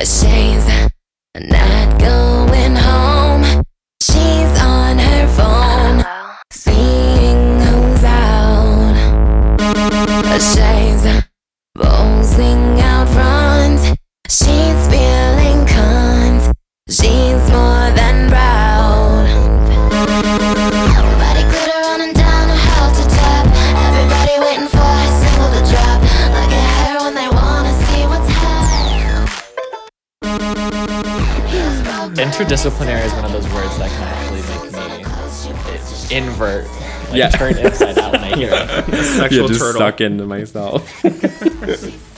She's not hot. Interdisciplinary is one of those words that can actually make me invert, like Yeah. turn inside out when I hear it. yeah, Sexual just turtle. suck into myself.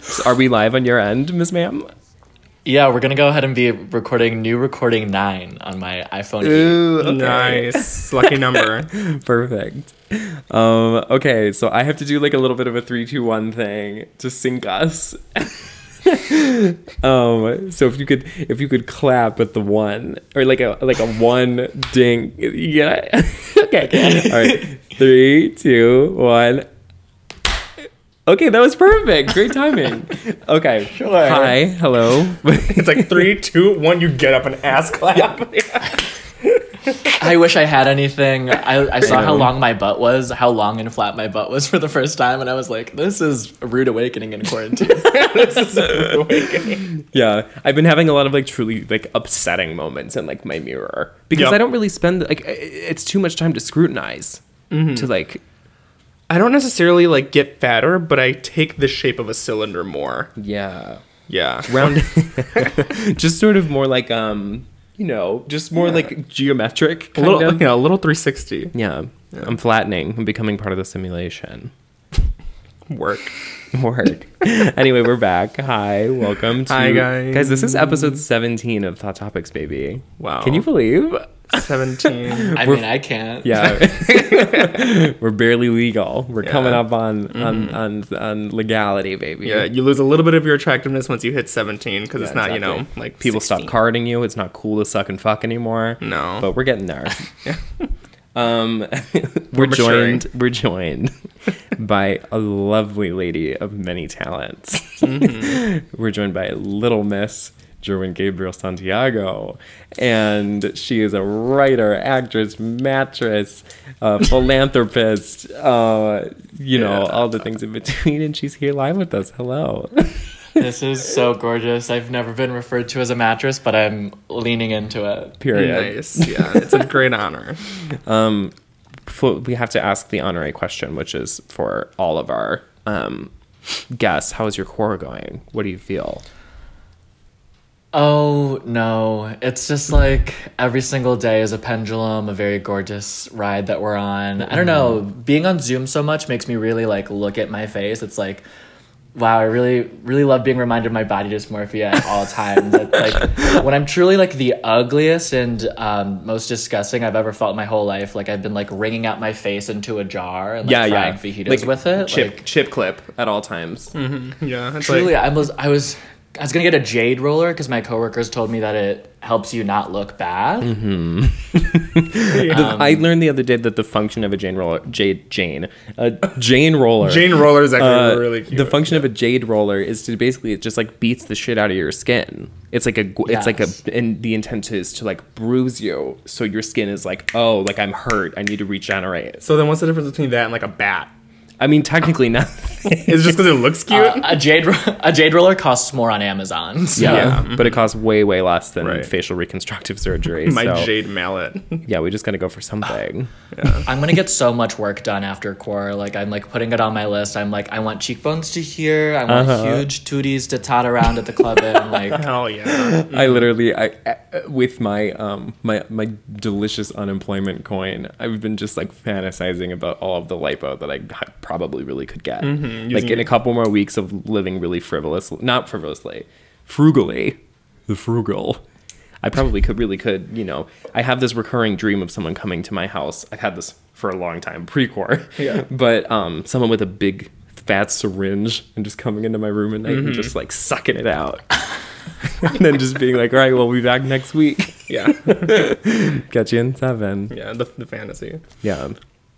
So are we live on your end, Miss Ma'am? Yeah, we're gonna go ahead and be recording new recording nine on my iPhone. 8. Ooh, Nice. Lucky number. Perfect. Um, okay, so I have to do like a little bit of a three, two, one thing to sync us. um, so if you could, if you could clap at the one or like a like a one ding, yeah. okay. All right. Three, two, one. Okay, that was perfect. Great timing. Okay. Sure. Hi. Hello. It's like three, two, one. You get up and ass clap. I wish I had anything. I, I saw how long my butt was, how long and flat my butt was for the first time, and I was like, "This is a rude awakening in quarantine." Yeah, I've been having a lot of like truly like upsetting moments in like my mirror because Yep. I don't really spend like it's too much time to scrutinize to like I don't necessarily like get fatter, but I take the shape of a cylinder more. yeah Yeah. round just sort of more like um you know just more like geometric A kind little, of. yeah, a little 360 yeah. I'm flattening. I'm becoming part of the simulation. Work. Work. anyway, we're back. Hi, welcome to Hi, guys. Guys, this is episode 17 of Thought Topics, baby. Wow. Can you believe? 17. I mean, I can't. Yeah, we're barely legal. We're coming up on, on on on legality, baby. yeah, you lose a little bit of your attractiveness once you hit 17 because it's Yeah, not, you know, like people 16. stop carding you. It's not cool to suck and fuck anymore. No. but we're getting there. Um, we're, maturing. joined. We're joined by a lovely lady of many talents. Mm-hmm. we're joined by Little Miss Jerwin Gabriel Santiago, and she is a writer, actress, mattress, uh, philanthropist. Uh, you know Yeah. all the things in between, and she's here live with us. Hello. This is so gorgeous. I've never been referred to as a mattress, but I'm leaning into it. Period. Nice. Yeah, it's a great honor. Um, we have to ask the honorary question, which is for all of our um, guests. How is your core going? What do you feel? Oh no, it's just like every single day is a pendulum, a very gorgeous ride that we're on. I don't know, being on Zoom so much makes me really like look at my face. It's like wow, I really really love being reminded of my body dysmorphia at all times. Like when I'm truly like the ugliest and um, most disgusting I've ever felt in my whole life, like I've been like wringing out my face into a jar and like frying fajitas with it. Chip like, chip clip at all times. Yeah, Truly, like, I was I was I was gonna get a jade roller because my coworkers told me that it helps you not look bad. The- I learned the other day that the function of a Jane roller, Jade Jane, a Jane roller. Jane Roller is actually uh, really cute. The function of a jade roller is to basically it just like beats the shit out of your skin. It's like a gu- it's like a and the intent is to like bruise you so your skin is like oh like I'm hurt I need to regenerate. so then what's the difference between that and like a bat? I mean technically not. It's just because it looks cute? Uh, a jade a jade roller costs more on Amazon. So. yeah, but it costs way way less than Right. facial reconstructive surgery. My so, jade mallet. Yeah, we just gotta go for something. I'm gonna get so much work done after core. Like I'm like putting it on my list. I'm like I want cheekbones to here. I want Uh-huh. huge tooties to tot around at the club in. Like Hell yeah. I literally, I uh, with my um my my delicious unemployment coin, I've been just like fantasizing about all of the lipo that I h- probably really could get. like in a couple more weeks of living really frivolous, not frivolously, frugally, the frugal. I probably could really could, you know. I have this recurring dream of someone coming to my house. I've had this for a long time, pre-core. Yeah. But um, someone with a big fat syringe and just coming into my room at night and just like sucking it out. and then just being like, all right, we'll be back next week. Yeah. Catch you in seven. Yeah, the, the fantasy. Yeah.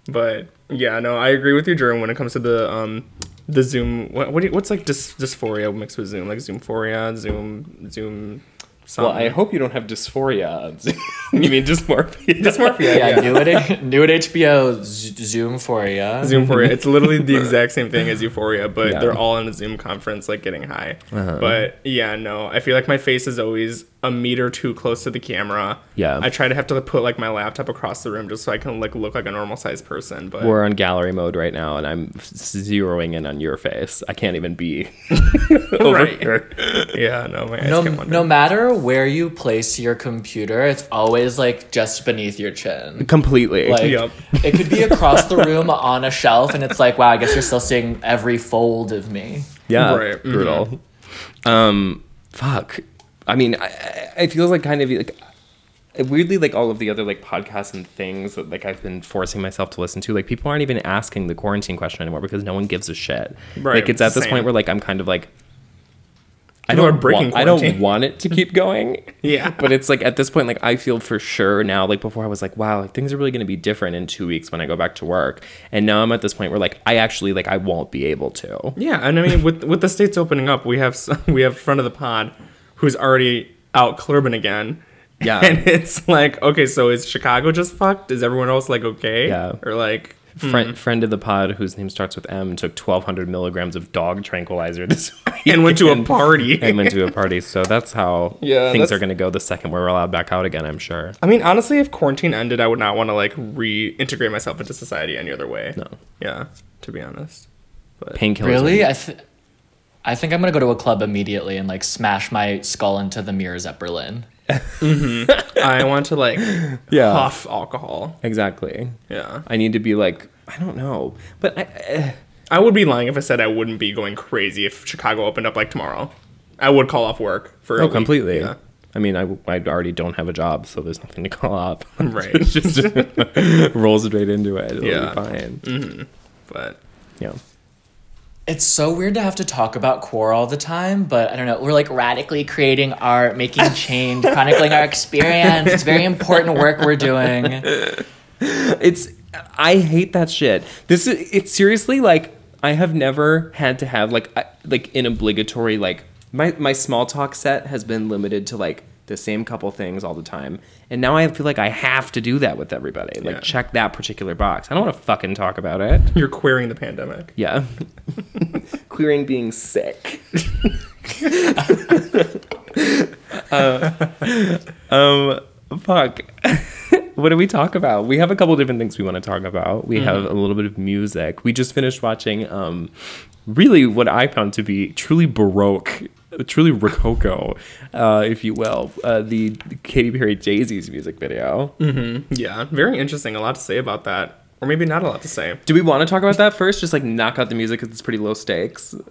But yeah, no, I agree with you, Jerome, when it comes to the um the Zoom. What, what you, what's like dys, dysphoria mixed with Zoom? Like Zoomphoria, Zoom, Zoom. Well, I hope you don't have dysphoria. you mean dysmorphia? dysmorphia. Yeah, new at new at HBO Z- Zoom for you. Zoomphoria. It's literally the exact same thing as Euphoria, but Yeah. they're all in a Zoom conference, like getting high. Uh-huh. But yeah, no, I feel like my face is always a meter too close to the camera. Yeah. I try to have to put like my laptop across the room just so I can like look like a normal sized person. But We're on gallery mode right now, and I'm zeroing in on your face. I can't even be over Right. here. yeah, no, my eyes No, no matter where you place your computer, it's always like just beneath your chin. Completely. Like Yep. it could be across the room on a shelf, and it's like, wow, I guess you're still seeing every fold of me. yeah, Right, brutal. Um, fuck. I mean, I, I- it feels like kind of like weirdly like all of the other like podcasts and things that like I've been forcing myself to listen to. Like people aren't even asking the quarantine question anymore because no one gives a shit. Right, Like it's at this same. point where like I'm kind of like. I People don't, breaking want, I don't want it to keep going. Yeah. But it's like at this point, like I feel for sure now, like before I was like, wow, like things are really gonna be different in two weeks when I go back to work. And now I'm at this point where like I actually like I won't be able to. Yeah, and I mean, with with the states opening up, we have s- we have front of the pod who's already out clubbing again. Yeah. and it's like, okay, so is Chicago just fucked? Is everyone else like okay? Yeah. or like, Friend mm-hmm. friend of the pod whose name starts with M took twelve hundred milligrams of dog tranquilizer this week and went to a party. and went to a party. So that's how Yeah, things that's- are gonna go the second we're allowed back out again, I'm sure. I mean, honestly, if quarantine ended, I would not want to like reintegrate myself into society any other way. No. Yeah, to be honest. Painkillers. Really, are- I th- I think I'm gonna go to a club immediately and like smash my skull into the mirrors at Berlin. I want to like Yeah. huff alcohol. Exactly. Yeah, I need to be like I don't know. But I, uh, I would be lying if I said I wouldn't be going crazy if Chicago opened up like tomorrow. I would call off work for. Oh, completely. Yeah. I mean, I, I already don't have a job, so there's nothing to call off. Right. It just rolls right into it. It'll Yeah. be fine. But Yeah. It's so weird to have to talk about core all the time, but I don't know. We're like radically creating art, making change, chronicling our experience. It's very important work we're doing. It's I hate that shit. This is it's seriously like I have never had to have like I- like an obligatory like my my small talk set has been limited to like the same couple things all the time. And now I feel like I have to do that with everybody. Like Yeah. check that particular box. I don't want to fucking talk about it. you're querying the pandemic. Yeah. querying being sick. uh, um, fuck. what do we talk about? We have a couple different things we want to talk about. We have a little bit of music. We just finished watching um, really what I found to be truly baroque, truly rococo, uh, if you will, uh, the Katy Perry Daisies music video. Yeah, very interesting. A lot to say about that, or maybe not a lot to say. Do we want to talk about that first? Just like knock out the music because it's pretty low stakes.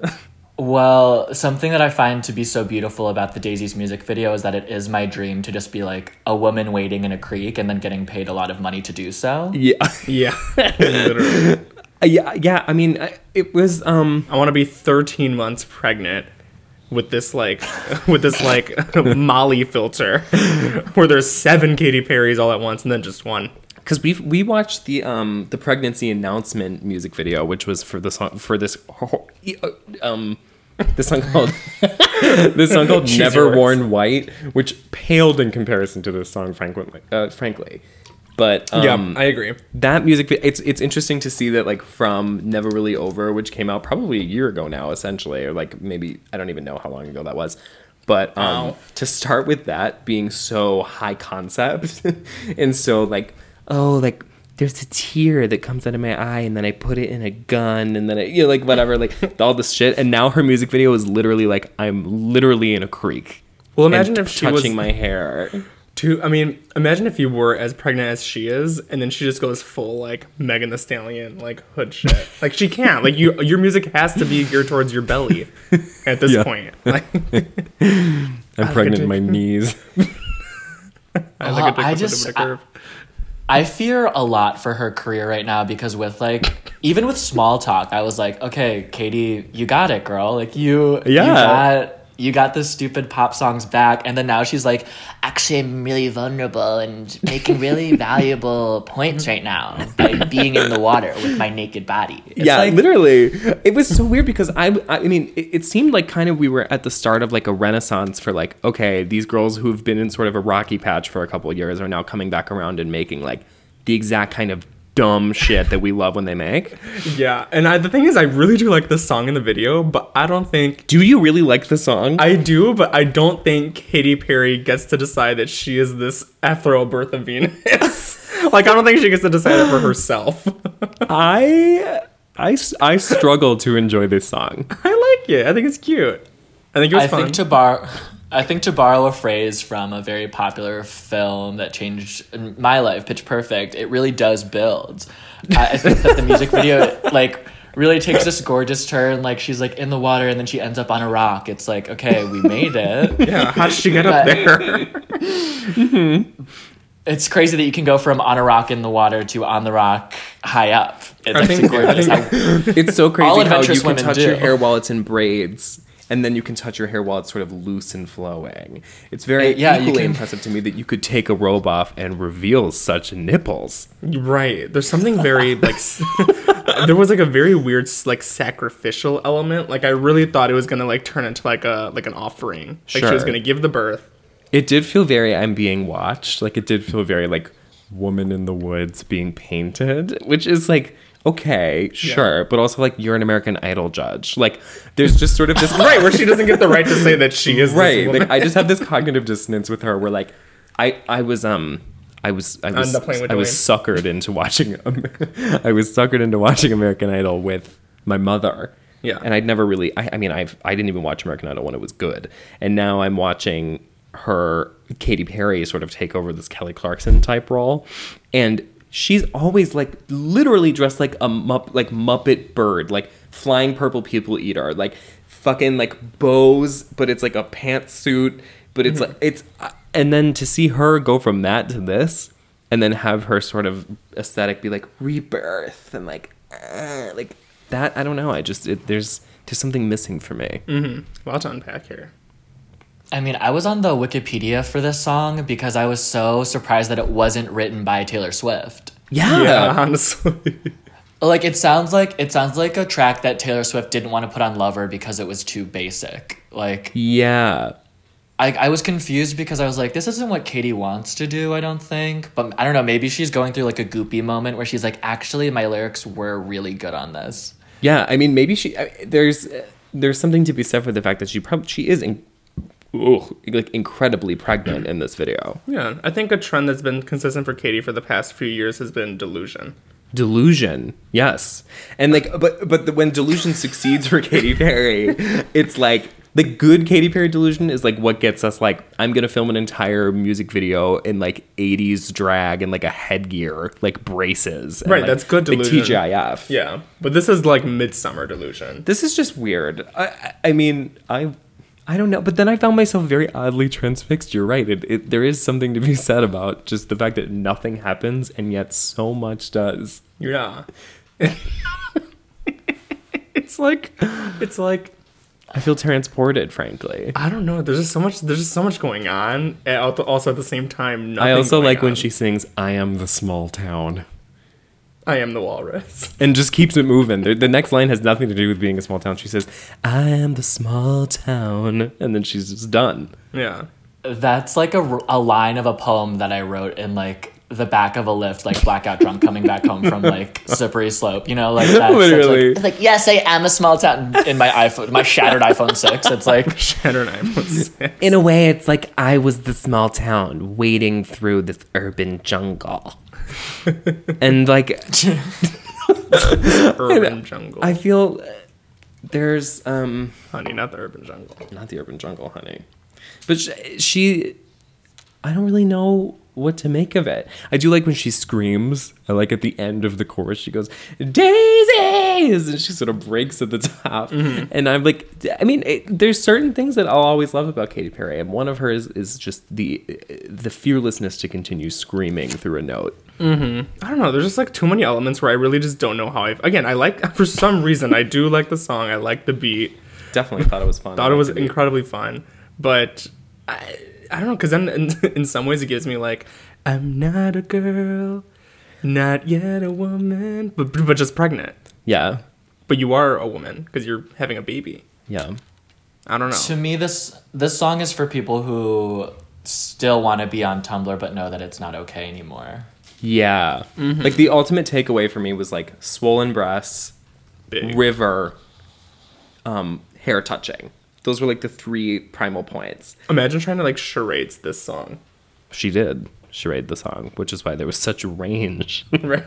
Well, something that I find to be so beautiful about the Daisies music video is that it is my dream to just be like a woman waiting in a creek and then getting paid a lot of money to do so. yeah. Yeah, literally. Yeah, yeah. I mean, it was. Um, I want to be 13 months pregnant with this like with this like Molly filter, where there's seven Katy Perrys all at once and then just one. because we we watched the um the pregnancy announcement music video, which was for the song for this um this song called this song called Never. Worn White, which paled in comparison to this song, frankly. Uh, frankly, but um, yeah, I agree. that music it's it's interesting to see that like from never really over which came out probably a year ago now essentially or like maybe i don't even know how long ago that was. But um to start with that being so high concept and so like oh like there's a tear that comes out of my eye and then i put it in a gun and then I, you know like whatever like all this shit. And now her music video is literally like i'm literally in a creek. Well, imagine if she touching was my hair too. I mean, imagine if you were as pregnant as she is, and then she just goes full like Megan Thee Stallion, like hood shit. like she can't. Like you, your music has to be geared towards your belly at this Yeah. point. Like, i'm pregnant in my knees I, like a uh, I just- bit curve. I fear a lot for her career right now because with like even with small talk, I was like, okay, Katy, you got it, girl. Like you, you Yeah. got you got the stupid pop songs back, and then now she's like, actually, I'm really vulnerable and making really valuable points right now by being in the water with my naked body. It's yeah, like, literally. It was so weird because I, I mean, it, it seemed like kind of we were at the start of like a renaissance for like, okay, these girls who've been in sort of a rocky patch for a couple of years are now coming back around and making like the exact kind of dumb shit that we love when they make. Yeah, and I, the thing is, I really do like this song in the video, but I don't think Do you really like the song? I do, but I don't think Katy Perry gets to decide that she is this ethereal Birth of Venus. like, I don't think she gets to decide it for herself. I, I, I struggle to enjoy this song. I like it. I think it's cute. I think it was I fun. think to bar, I think to borrow a phrase from a very popular film that changed my life, Pitch Perfect, it really does build. I, I think that the music video like really takes this gorgeous turn. Like she's like in the water and then she ends up on a rock. It's like okay, we made it. yeah, how did she get up there? It's crazy that you can go from on a rock in the water to on the rock high up. It's I actually think- I think- It's so crazy All how you can touch do. your hair while it's in braids. And then you can touch your hair while it's sort of loose and flowing. It's very yeah, equally can- impressive to me that you could take a robe off and reveal such nipples. Right. There's something very like there was like a very weird like sacrificial element. Like I really thought it was gonna like turn into like a like an offering. Like she was gonna give the birth. It did feel very I'm being watched. Like it did feel very like woman in the woods being painted, which is like okay, sure, but also like you're an American Idol judge. Like there's just sort of this Right, where she doesn't get the right to say that she is right. Like I just have this cognitive dissonance with her where like I I was um I was I was I was suckered into watching I was suckered into watching American Idol with my mother. Yeah. And I'd never really I, I mean I've I didn't even watch American Idol when it was good. And now I'm watching her Katy Perry sort of take over this Kelly Clarkson type role. And she's always like literally dressed like a mupp, like Muppet bird, like flying purple people eater, like fucking like bows, but it's like a pantsuit, but it's mm-hmm. like it's uh, and then to see her go from that to this and then have her sort of aesthetic be like rebirth and like uh, like that I don't know, I just it, there's there's something missing for me. Mm-hmm. Well to unpack here. I mean, I was on the Wikipedia for this song because I was so surprised that it wasn't written by Taylor Swift. Yeah. Yeah, honestly. Like it sounds like it sounds like a track that Taylor Swift didn't want to put on Lover because it was too basic. Like Yeah. I, I was confused because I was like, this isn't what Katy wants to do, I don't think. But I don't know, maybe she's going through like a goopy moment where she's like, actually, my lyrics were really good on this. Yeah, I mean, maybe she. I- There's uh, there's something to be said for the fact that she probably she is in, ugh, like incredibly pregnant in this video. Yeah, I think a trend that's been consistent for Katy for the past few years has been delusion. Delusion, yes, and like, but but the, when delusion succeeds for Katy Perry, it's like the good Katy Perry delusion is like what gets us like I'm gonna film an entire music video in like 80s drag and like a headgear, like braces. Right, like, that's good delusion. TGIF. Yeah, but this is like midsummer delusion. this is just weird. I- I mean, I, I don't know. But then I found myself very oddly transfixed. You're right. It, it, there is something to be said about just the fact that nothing happens and yet so much does. Yeah. it's like, it's like I feel transported, frankly. I don't know. There's just so much. There's just so much going on. Also at the same time, nothing. I also like when she sings "I am the small town" I am the walrus. and just keeps it moving. The, the next line has nothing to do with being a small town. She says, "I am the small town," and then she's just done. Yeah. That's like a, a line of a poem that I wrote in like the back of a lift, like blackout drunk coming back home from like slippery slope. You know, like that's such, Literally. like, like yes, I am a small town in my iPhone, my shattered iPhone six. It's like Shattered iPhone. six. In a way, it's like I was the small town wading through this urban jungle. and like urban jungle. I feel uh, there's um Honey, not the urban jungle. not the urban jungle, honey. But sh- she I don't really know what to make of it. I do like when she screams. I like at the end of the chorus she goes daisies and she sort of breaks at the top. Mm-hmm. And I'm like, I mean, it, there's certain things that I'll always love about Katy Perry, and one of hers is is just the the fearlessness to continue screaming through a note. Mm-hmm. I don't know. There's just like too many elements where I really just don't know how I. Again, I like for some reason I do like the song. I like the beat. Definitely thought it was fun. Thought it was incredibly fun, but I I don't know because then in, in some ways it gives me like I'm not a girl, not yet a woman, but but just pregnant. yeah, But you are a woman because you're having a baby. yeah. I don't know. To me, this this song is for people who still want to be on Tumblr but know that it's not okay anymore. Yeah. Like the ultimate takeaway for me was like swollen breasts, Big. river, um, hair touching. Those were like the three primal points. Imagine trying to like charades this song. She did charade the song, which is why there was such range. Right.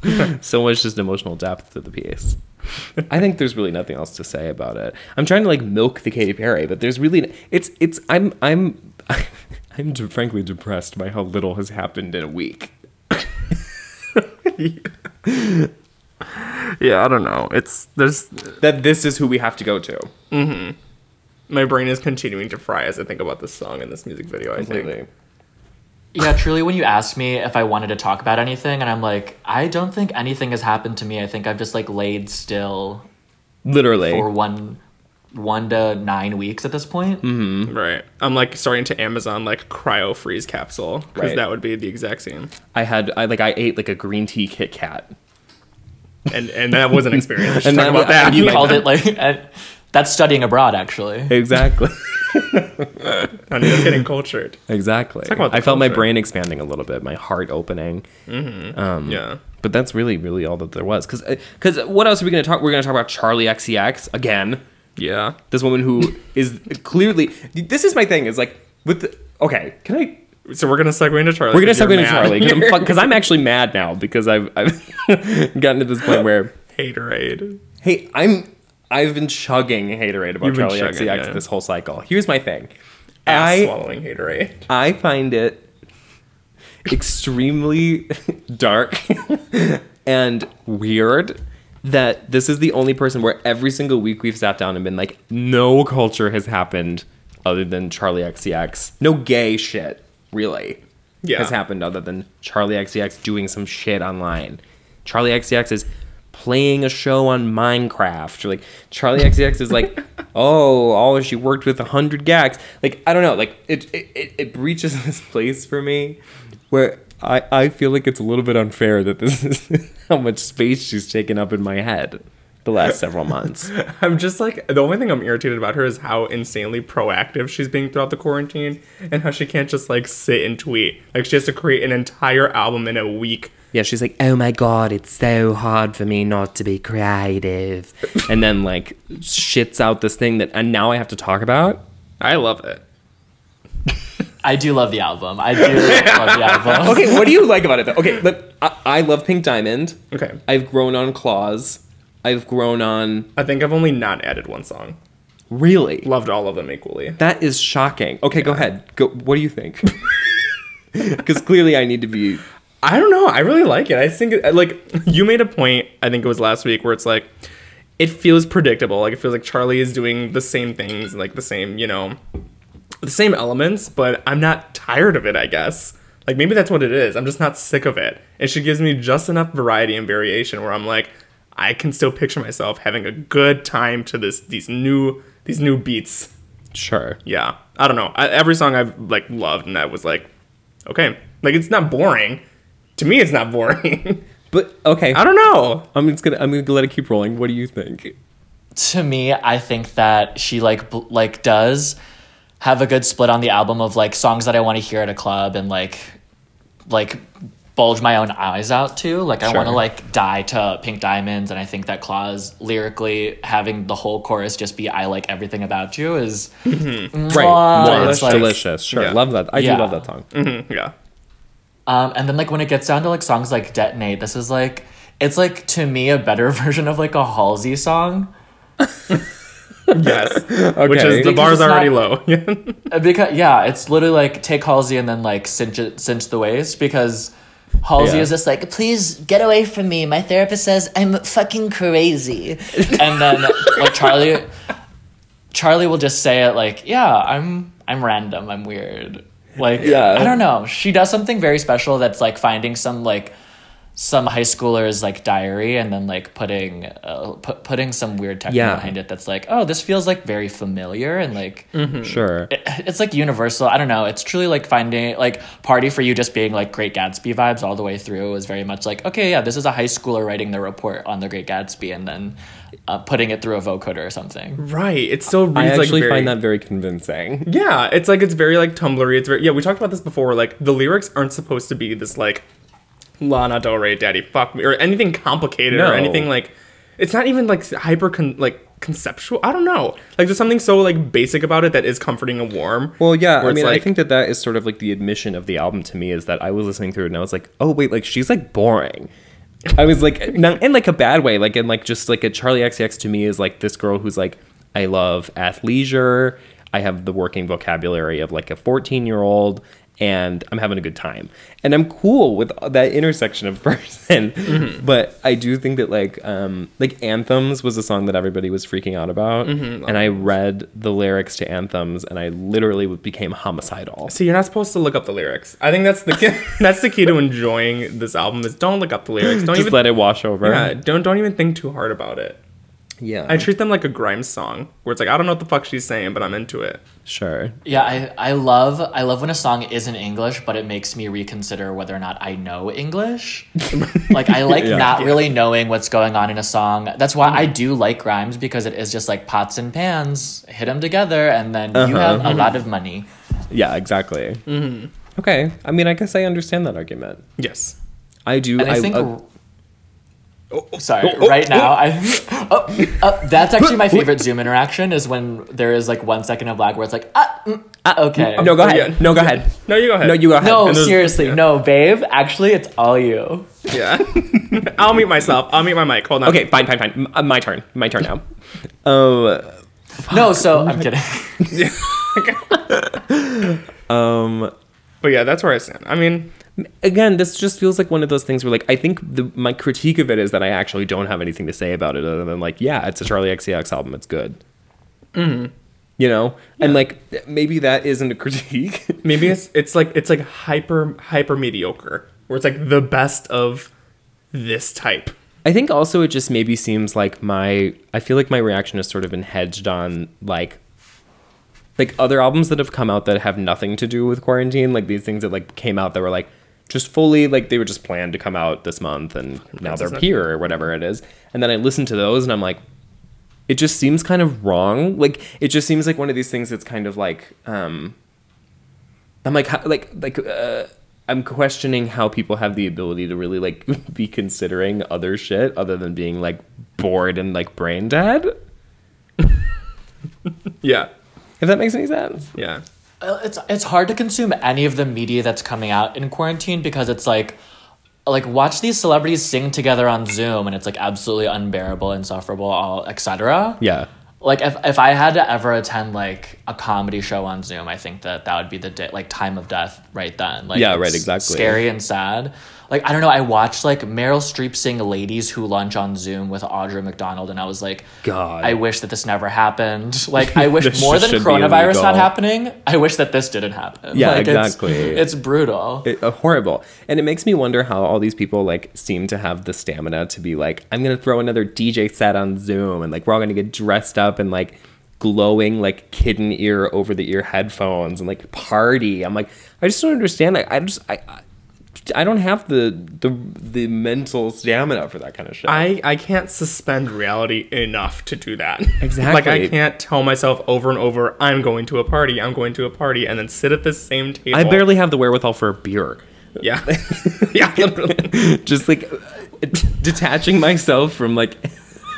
so much just emotional depth to the piece. I think there's really nothing else to say about it. I'm trying to like milk the Katy Perry, but there's really it's it's I'm I'm I'm de- frankly depressed by how little has happened in a week. Yeah, I don't know. It's there's That this is who we have to go to. Mm-hmm. My brain is continuing to fry as I think about this song and this music video. I think. Yeah, truly, when you asked me if I wanted to talk about anything, and I'm like, I don't think anything has happened to me. I think I've just like laid still Literally. for one one to nine weeks at this point. Mm-hmm. Right. I'm like starting to Amazon like cryo freeze capsule because Right. that would be the exact same. I had I like I ate like a green tea Kit Kat. And and that was an experience. And talk that about that. and You called it like that's studying abroad, actually. Exactly. Honey, that's getting cultured. exactly. about the I felt my brain expanding a little bit, my heart opening. Um, Yeah. But that's really, really all that there was. Because, because what else are we going to talk? We're going to talk about Charli XCX again. Yeah. This woman who is clearly. This is my thing. Is like with. The, okay, can I? So we're gonna segue into Charli. We're gonna segue into. Charli because I'm, actually mad now because I've I've gotten to this point where Haterade. hey I'm I've been chugging haterade about Charli chugging, XCX yeah. this whole cycle. Here's my thing. Ass I swallowing haterade. I find it extremely dark and weird that this is the only person where every single week we've sat down and been like, no culture has happened other than Charli XCX. No gay shit, really, Yeah. has happened other than Charli XCX doing some shit online. Charli XCX is playing a show on Minecraft. Or like Charli XCX is like, oh, all she worked with a hundred gags. Like I don't know, like it it, it, it reaches this place for me where I, I feel like it's a little bit unfair that this is how much space she's taken up in my head the last several months. I'm just like the only thing I'm irritated about her is how insanely proactive she's being throughout the quarantine and how she can't just like sit and tweet. Like she has to create an entire album in a week. Yeah, she's like, oh my god, it's so hard for me not to be creative. and then like shits out this thing that and now I have to talk about. I love it. I do love the album. I do love the album. Okay, what do you like about it though? Okay, but I, I love Pink Diamond. Okay. I've grown on Claws. I've grown on I think I've only not added one song. really. Loved all of them equally. That is shocking. Okay, go ahead. Go. What do you think? Because clearly I need to be. I don't know. I really like it. I think it- like you made a point. I think it was last week where it's like it feels predictable. Like it feels like Charli is doing the same things, like the same, you know, the same elements. But I'm not tired of it. I guess. Like maybe that's what it is. I'm just not sick of it. And she gives me just enough variety and variation where I'm like, I can still picture myself having a good time to this these new these new beats. Sure. Yeah, I don't know. I, every song I've like loved, and I was like, okay, like it's not boring. To me, it's not boring. But okay, I don't know. I'm just gonna. I'm gonna let it keep rolling. What do you think? to me, I think that she like bl- like does have a good split on the album of like songs that I want to hear at a club and like like bulge my own eyes out to. Like I want to like die to Pink Diamonds, and I think that Claws lyrically having the whole chorus just be "I like everything about you" is Right. Mwah. More It's like- delicious. Sure. Yeah. Love that. I Yeah. do love that song. Mhm, yeah, Um, and then like when it gets down to like songs like Detonate, this is like it's like to me a better version of like a Halsey song. yes, which is the bar's it's not- already low. Uh, Because yeah, it's literally like take Halsey and then like cinch it, cinch the waist because Halsey Yeah. is just like, please get away from me. My therapist says I'm fucking crazy, and then like Charli, Charli will just say it like, yeah, I'm I'm random, I'm weird. Like Yeah. I don't know. She does something very special that's like finding some like some high schooler's like diary and then like putting uh, put, putting some weird techno Yeah. behind it that's like oh this feels like very familiar and like Sure. it- it's like universal. I don't know. It's truly like finding like party for you just being like Great Gatsby vibes all the way through is very much like okay, yeah, this is a high schooler writing their report on the Great Gatsby and then uh, putting it through a vocoder or something. right. It still reads I actually like very, find that very convincing. Yeah, it's like it's very like Tumblr. It's very yeah. We talked about this before. Like the lyrics aren't supposed to be this like Lana Del Rey, Daddy fuck me, or anything complicated No. or anything like. It's not even like hyper con- like conceptual. I don't know. Like there's something so like basic about it that is comforting and warm. Well, yeah, I mean, I think that that is sort of like the admission of the album to me is that I was listening through it and I was like, oh wait, like she's like boring. I was like, not in like a bad way, like in like just like a Charli XCX to me is like this girl who's like, I love athleisure. I have the working vocabulary of like a 14 year old and I'm having a good time. And I'm cool with that intersection of person. But I do think that like um like Anthems was a song that everybody was freaking out about. And I read the lyrics to Anthems and I literally became homicidal. So you're not supposed to look up the lyrics. I think that's the key, that's the key to enjoying this album is don't look up the lyrics. Don't Just even let it wash over. yeah, don't don't even think too hard about it. Yeah. I treat them like a Grimes song where it's like I don't know what the fuck she's saying, but I'm into it. sure. Yeah, I, I love I love when a song isn't English, but it makes me reconsider whether or not I know English. like I like Yeah. not really knowing what's going on in a song. That's why I mm. do like Grimes because it is just like pots and pans, hit them together, and then you have a uh-huh. lot of money. Yeah, exactly. Mm-hmm. Okay. I mean, I guess I understand that argument. Yes. I do. And I, think. uh, Sorry, oh, right now I. Oh, oh, that's actually my favorite Zoom interaction is when there is like one second of lag where it's like ah, mm, ah okay. no, go Oh, ahead. yeah. No, go ahead. No, you go ahead. No, you go ahead. No, seriously, yeah. no, babe. Actually, it's all you. Yeah. I'll mute myself. I'll mute my mic. Hold on. Okay, fine, fine, fine. M- uh, my turn. My turn now. Um, No, so I'm kidding. um, But yeah, that's where I stand. I mean, again, this just feels like one of those things where, like, I think the my critique of it is that I actually don't have anything to say about it other than like, yeah, it's a Charli XCX album. It's good. Mm-hmm. You know, and like maybe that isn't a critique. maybe it's it's like it's like hyper hyper mediocre, where it's like the best of this type. I think also it just maybe seems like my I feel like my reaction has sort of been hedged on like like other albums that have come out that have nothing to do with quarantine, like these things that like came out that were like just fully like they were just planned to come out this month and now they're here or whatever it is. And then I listen to those and I'm like it just seems kind of wrong. Like it just seems like one of these things that's kind of like um I'm like how, like like uh I'm questioning how people have the ability to really like be considering other shit other than being like bored and like brain dead. Yeah. If that makes any sense. Yeah. It's it's hard to consume any of the media that's coming out in quarantine because it's like like watch these celebrities sing together on Zoom and it's like absolutely unbearable, insufferable, all etc. Yeah. Like if if I had to ever attend like a comedy show on Zoom, I think that that would be the day, like time of death right then. Like Yeah, right, exactly. Scary and sad. Like I don't know. I watched like Meryl Streep sing "Ladies Who Lunch" on Zoom with Audra McDonald, and I was like, God. I wish that this never happened. Like I wish more than coronavirus not happening. I wish that this didn't happen. Yeah, Like, it's- exactly. It's, brutal. It, uh, horrible. And it makes me wonder how all these people like seem to have the stamina to be like, I'm gonna throw another DJ set on Zoom and like we're all gonna get dressed up and like glowing like kitten ear over the ear headphones and like party. I'm like, I just don't understand. Like I just I I- I don't have the the the mental stamina for that kind of shit. I I can't suspend reality enough to do that. Exactly. like I can't tell myself over and over, I'm going to a party, I'm going to a party, and then sit at the same table. I barely have the wherewithal for a beer. Yeah. yeah. Just like detaching myself from like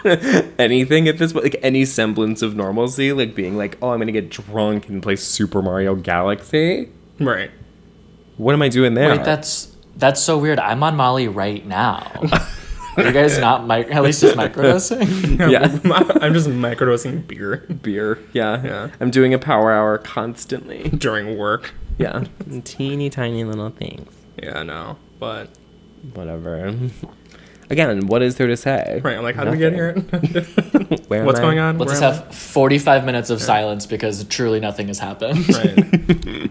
anything at this point, like any semblance of normalcy, like being like, oh, I'm gonna get drunk and play Super Mario Galaxy. Right. What am I doing there? Wait, that's that's so weird. I'm on Molly right now. Are you guys not mic- at least just microdosing? Yeah. I'm just microdosing beer Beer. Yeah. Yeah. I'm doing a power hour constantly. during work. Yeah. Teeny tiny little things. Yeah, I know, but Whatever. Again, what is there to say? right. I'm like, how did we get here? Where am What's I? going on? Let's Where just am have 45 minutes of silence because truly nothing has happened. I? Right.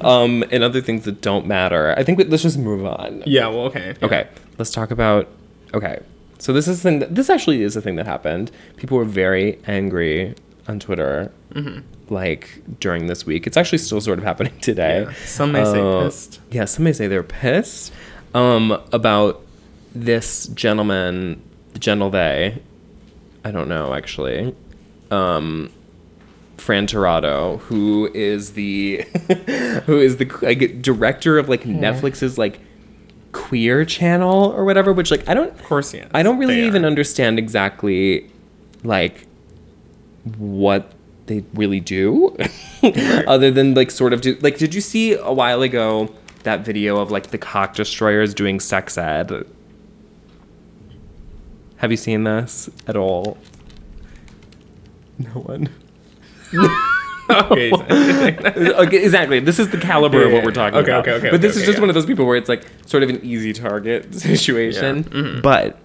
Um, and other things that don't matter. I think we, let's just move on. Yeah. Well, okay. Okay, let's talk about. Okay, so this is thing. That, this actually is a thing that happened. People were very angry on Twitter, like during this week. It's actually still sort of happening today. Yeah. Some may say Uh, pissed. Yeah, some may say they're pissed um, about this gentleman, the gentle they. I don't know actually. Um, Fran Tirado, who is the who is the like, director of like Netflix's like queer channel or whatever, which like I don't Of course, yeah. I don't really They even are. understand exactly like what they really do other than like sort of do like did you see a while ago that video of like the cock destroyers doing sex ed have you seen this at all no one Okay. okay, exactly. This is the caliber of what we're talking Okay, about. okay, okay, okay. But this okay, is just yeah. one of those people where it's like sort of an easy target situation. Mm-hmm. But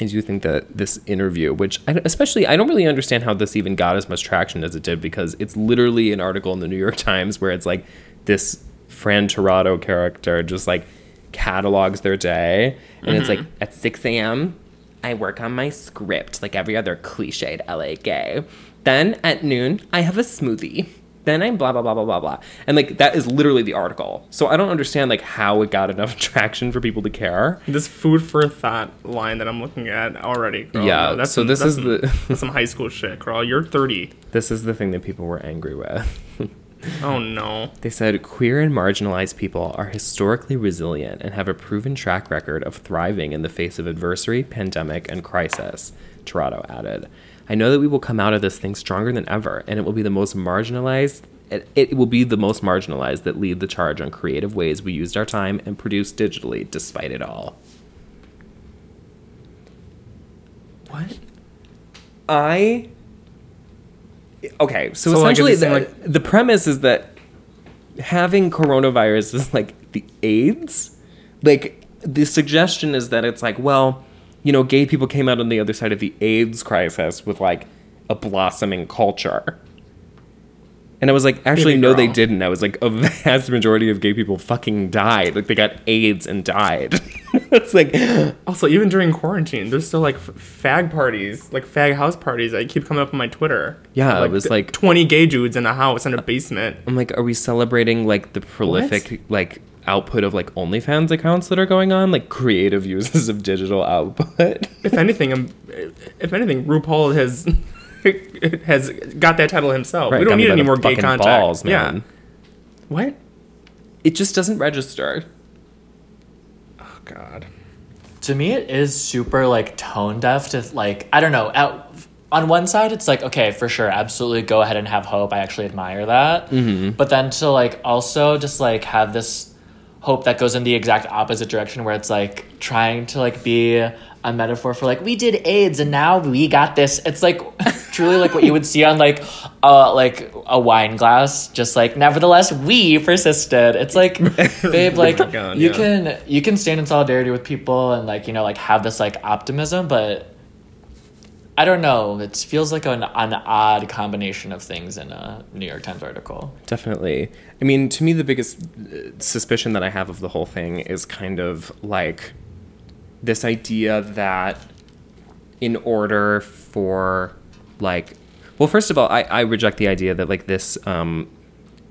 I do think that this interview, which I, especially I don't really understand how this even got as much traction as it did because it's literally an article in the New York Times where it's like this Fran Tirado character just like catalogs their day, and it's like Mm-hmm. at six a.m. I work on my script like every other cliched LA gay. Then at noon, I have a smoothie. Then I'm blah blah blah blah blah blah. And like that is literally the article. So I don't understand like how it got enough traction for people to care. this food for thought line that I'm looking at already. Girl. Yeah, That's so some- this that's is some- the- some high school shit, girl. You're 30. This is the thing that people were angry with. Oh no. They said queer and marginalized people are historically resilient and have a proven track record of thriving in the face of adversity, pandemic, and crisis, Tirado added. I know that we will come out of this thing stronger than ever, and it will be the most marginalized. It, it will be the most marginalized that lead the charge on creative ways we used our time and produced digitally, despite it all. What? I okay, so, So, essentially, saying, the, like- the premise is that having coronavirus is like the AIDS. Like the suggestion is that it's like, well, you know, gay people came out on the other side of the AIDS crisis with like a blossoming culture. And I was like, actually, no, they didn't. I was like, a vast majority of gay people fucking died. Like, they got AIDS and died. it's like, Also, even during quarantine, there's still like f- fag parties, like fag house parties that keep coming up on my Twitter. Yeah, it was, like- 20 gay dudes in a house in a basement. I'm like, are we celebrating like the prolific like output of like OnlyFans accounts that are going on, like creative uses of digital output? If anything, um, if anything, RuPaul has has got that title himself. Right, we don't need any more gay fucking contact. balls, man. Yeah. What? It just doesn't register. Oh God. to me it is super like tone deaf to like i don't know at, on one side it's like okay for sure absolutely go ahead and have hope i actually admire that mm-hmm. but then to like also just like have this hope that goes in the exact opposite direction where it's like trying to like be a metaphor for like we did aids and now we got this. It's like truly like what you would see on like uh like a wine glass. Just like nevertheless we persisted. It's like babe like you yeah. can you can stand in solidarity with people and like you know like have this like optimism but i don't know. It feels like an, an odd combination of things in a new york times article. Definitely. I mean, to me, the biggest uh, suspicion that I have of the whole thing is kind of like this idea that in order for like well first of all i, I reject the idea that like this um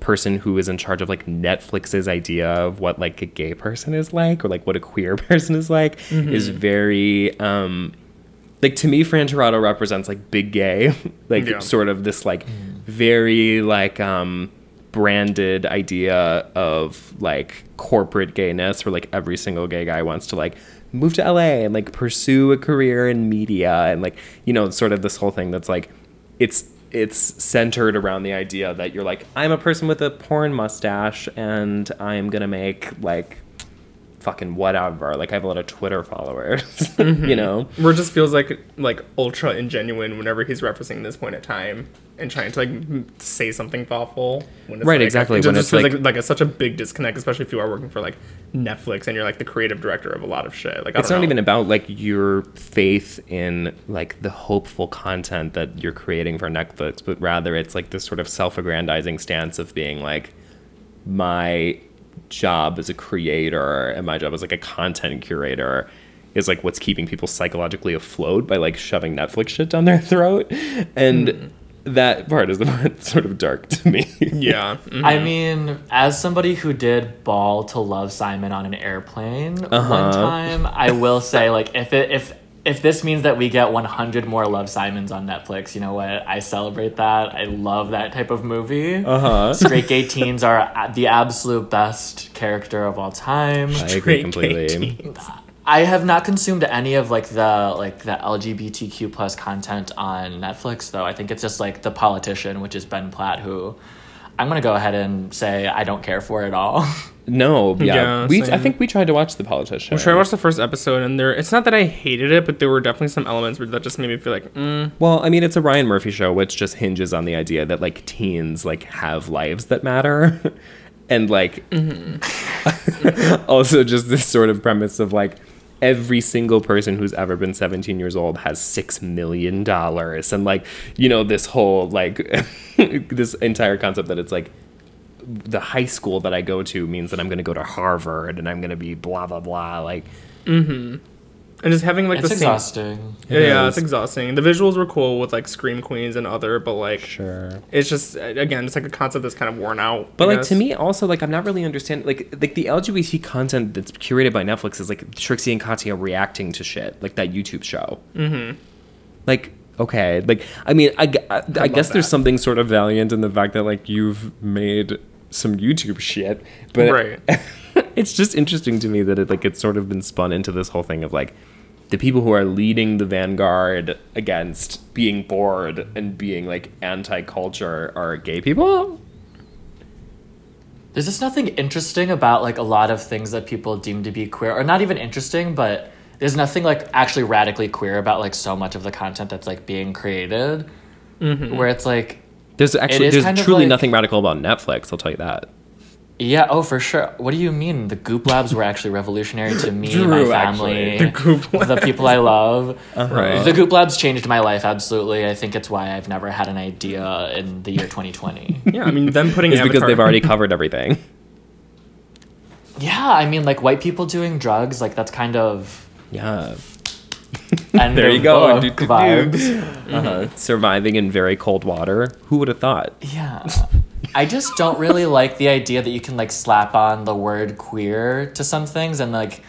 person who is in charge of like netflix's idea of what like a gay person is like or like what a queer person is like is very um like to me fran Tirado represents like big gay like Yeah. sort of this like very like um branded idea of like corporate gayness where like every single gay guy wants to like move to LA and like pursue a career in media and like you know sort of this whole thing that's like it's it's centered around the idea that you're like I'm a person with a porn mustache and I'm going to make like fucking whatever. Like I have a lot of Twitter followers, Mm-hmm. you know. Where it just feels like like ultra ingenuine whenever he's referencing this point in time and trying to like say something thoughtful. When it's Right, like, exactly, It just when it's feels like- like like, a, such a big disconnect, especially if you are working for like Netflix and you're like the creative director of a lot of shit. Like I It's not know. even about like your faith in like the hopeful content that you're creating for Netflix, but rather it's like this sort of self-aggrandizing stance of being like my job as a creator and my job as like a content curator is like what's keeping people psychologically afloat by like shoving Netflix shit down their throat. And that part is the part sort of dark to me. Yeah. mhm. I mean, as somebody who did bawl to love Simon on an airplane Uh-huh. one time, I will say like if it if if this means that we get 100 more Love Simons on Netflix, you know what? I celebrate that. I love that type of movie. Uh-huh. Straight gay teens are the absolute best character of all time. I agree Straight completely. teens. I have not consumed any of like the like the LGBTQ plus content on Netflix though. I think it's just like the politician, which is Ben Platt, who I'm gonna go ahead and say I don't care for at all. No, yeah. Yeah, we I think we tried to watch The Politician. I'm sure I watched the first episode and there it's not that I hated it, but there were definitely some elements where that just made me feel like, mm, Well, I mean, it's a Ryan Murphy show, which just hinges on the idea that like teens like have lives that matter, and like also just this sort of premise of like every single person who's ever been 17 years old has six million dollars, and like you know this whole like this entire concept that it's like the high school that I go to means that I'm going to go to Harvard and I'm going to be blah blah blah like mm-hmm. and just having like it's the same exhausting. Yeah, It yeah, is. it's exhausting. The visuals were cool with like Scream Queens and other, but like sure. it's just again, it's like a concept that's kind of worn out. But I like to me, also like I'm not really understanding like like the LGBT content that's curated by Netflix is like Trixie and Katya reacting to shit like that YouTube show. Mm-hmm. Like okay, like I mean I, gu- I, I guess there's something sort of valiant in the fact that like you've made some YouTube shit, but Right. it's just interesting to me that it like it's sort of been spun into this whole thing of like the people who are leading the vanguard against being bored and being like anti-culture are gay people. There's just nothing interesting about like a lot of things that people deem to be queer, or not even interesting, but there's nothing like actually radically queer about like so much of the content that's like being created. Mm-hmm. Where it's like, There's actually there's truly like- nothing radical about Netflix. I'll tell you that. yeah, oh for sure. What do you mean? The Goop Labs were actually revolutionary to me, True, my actually. family, The Goop the people I love. Right. The Goop Labs changed my life absolutely. I think it's why I've never had an idea in the year 2020. yeah, I mean them putting It's because they've already covered everything. yeah, I mean like white people doing drugs, like that's kind of Yeah. end There of you go. Do, do. vibes. Uh-huh. Surviving in very cold water. Who would have thought? Yeah. I just don't really like the idea that you can like slap on the word queer to some things and like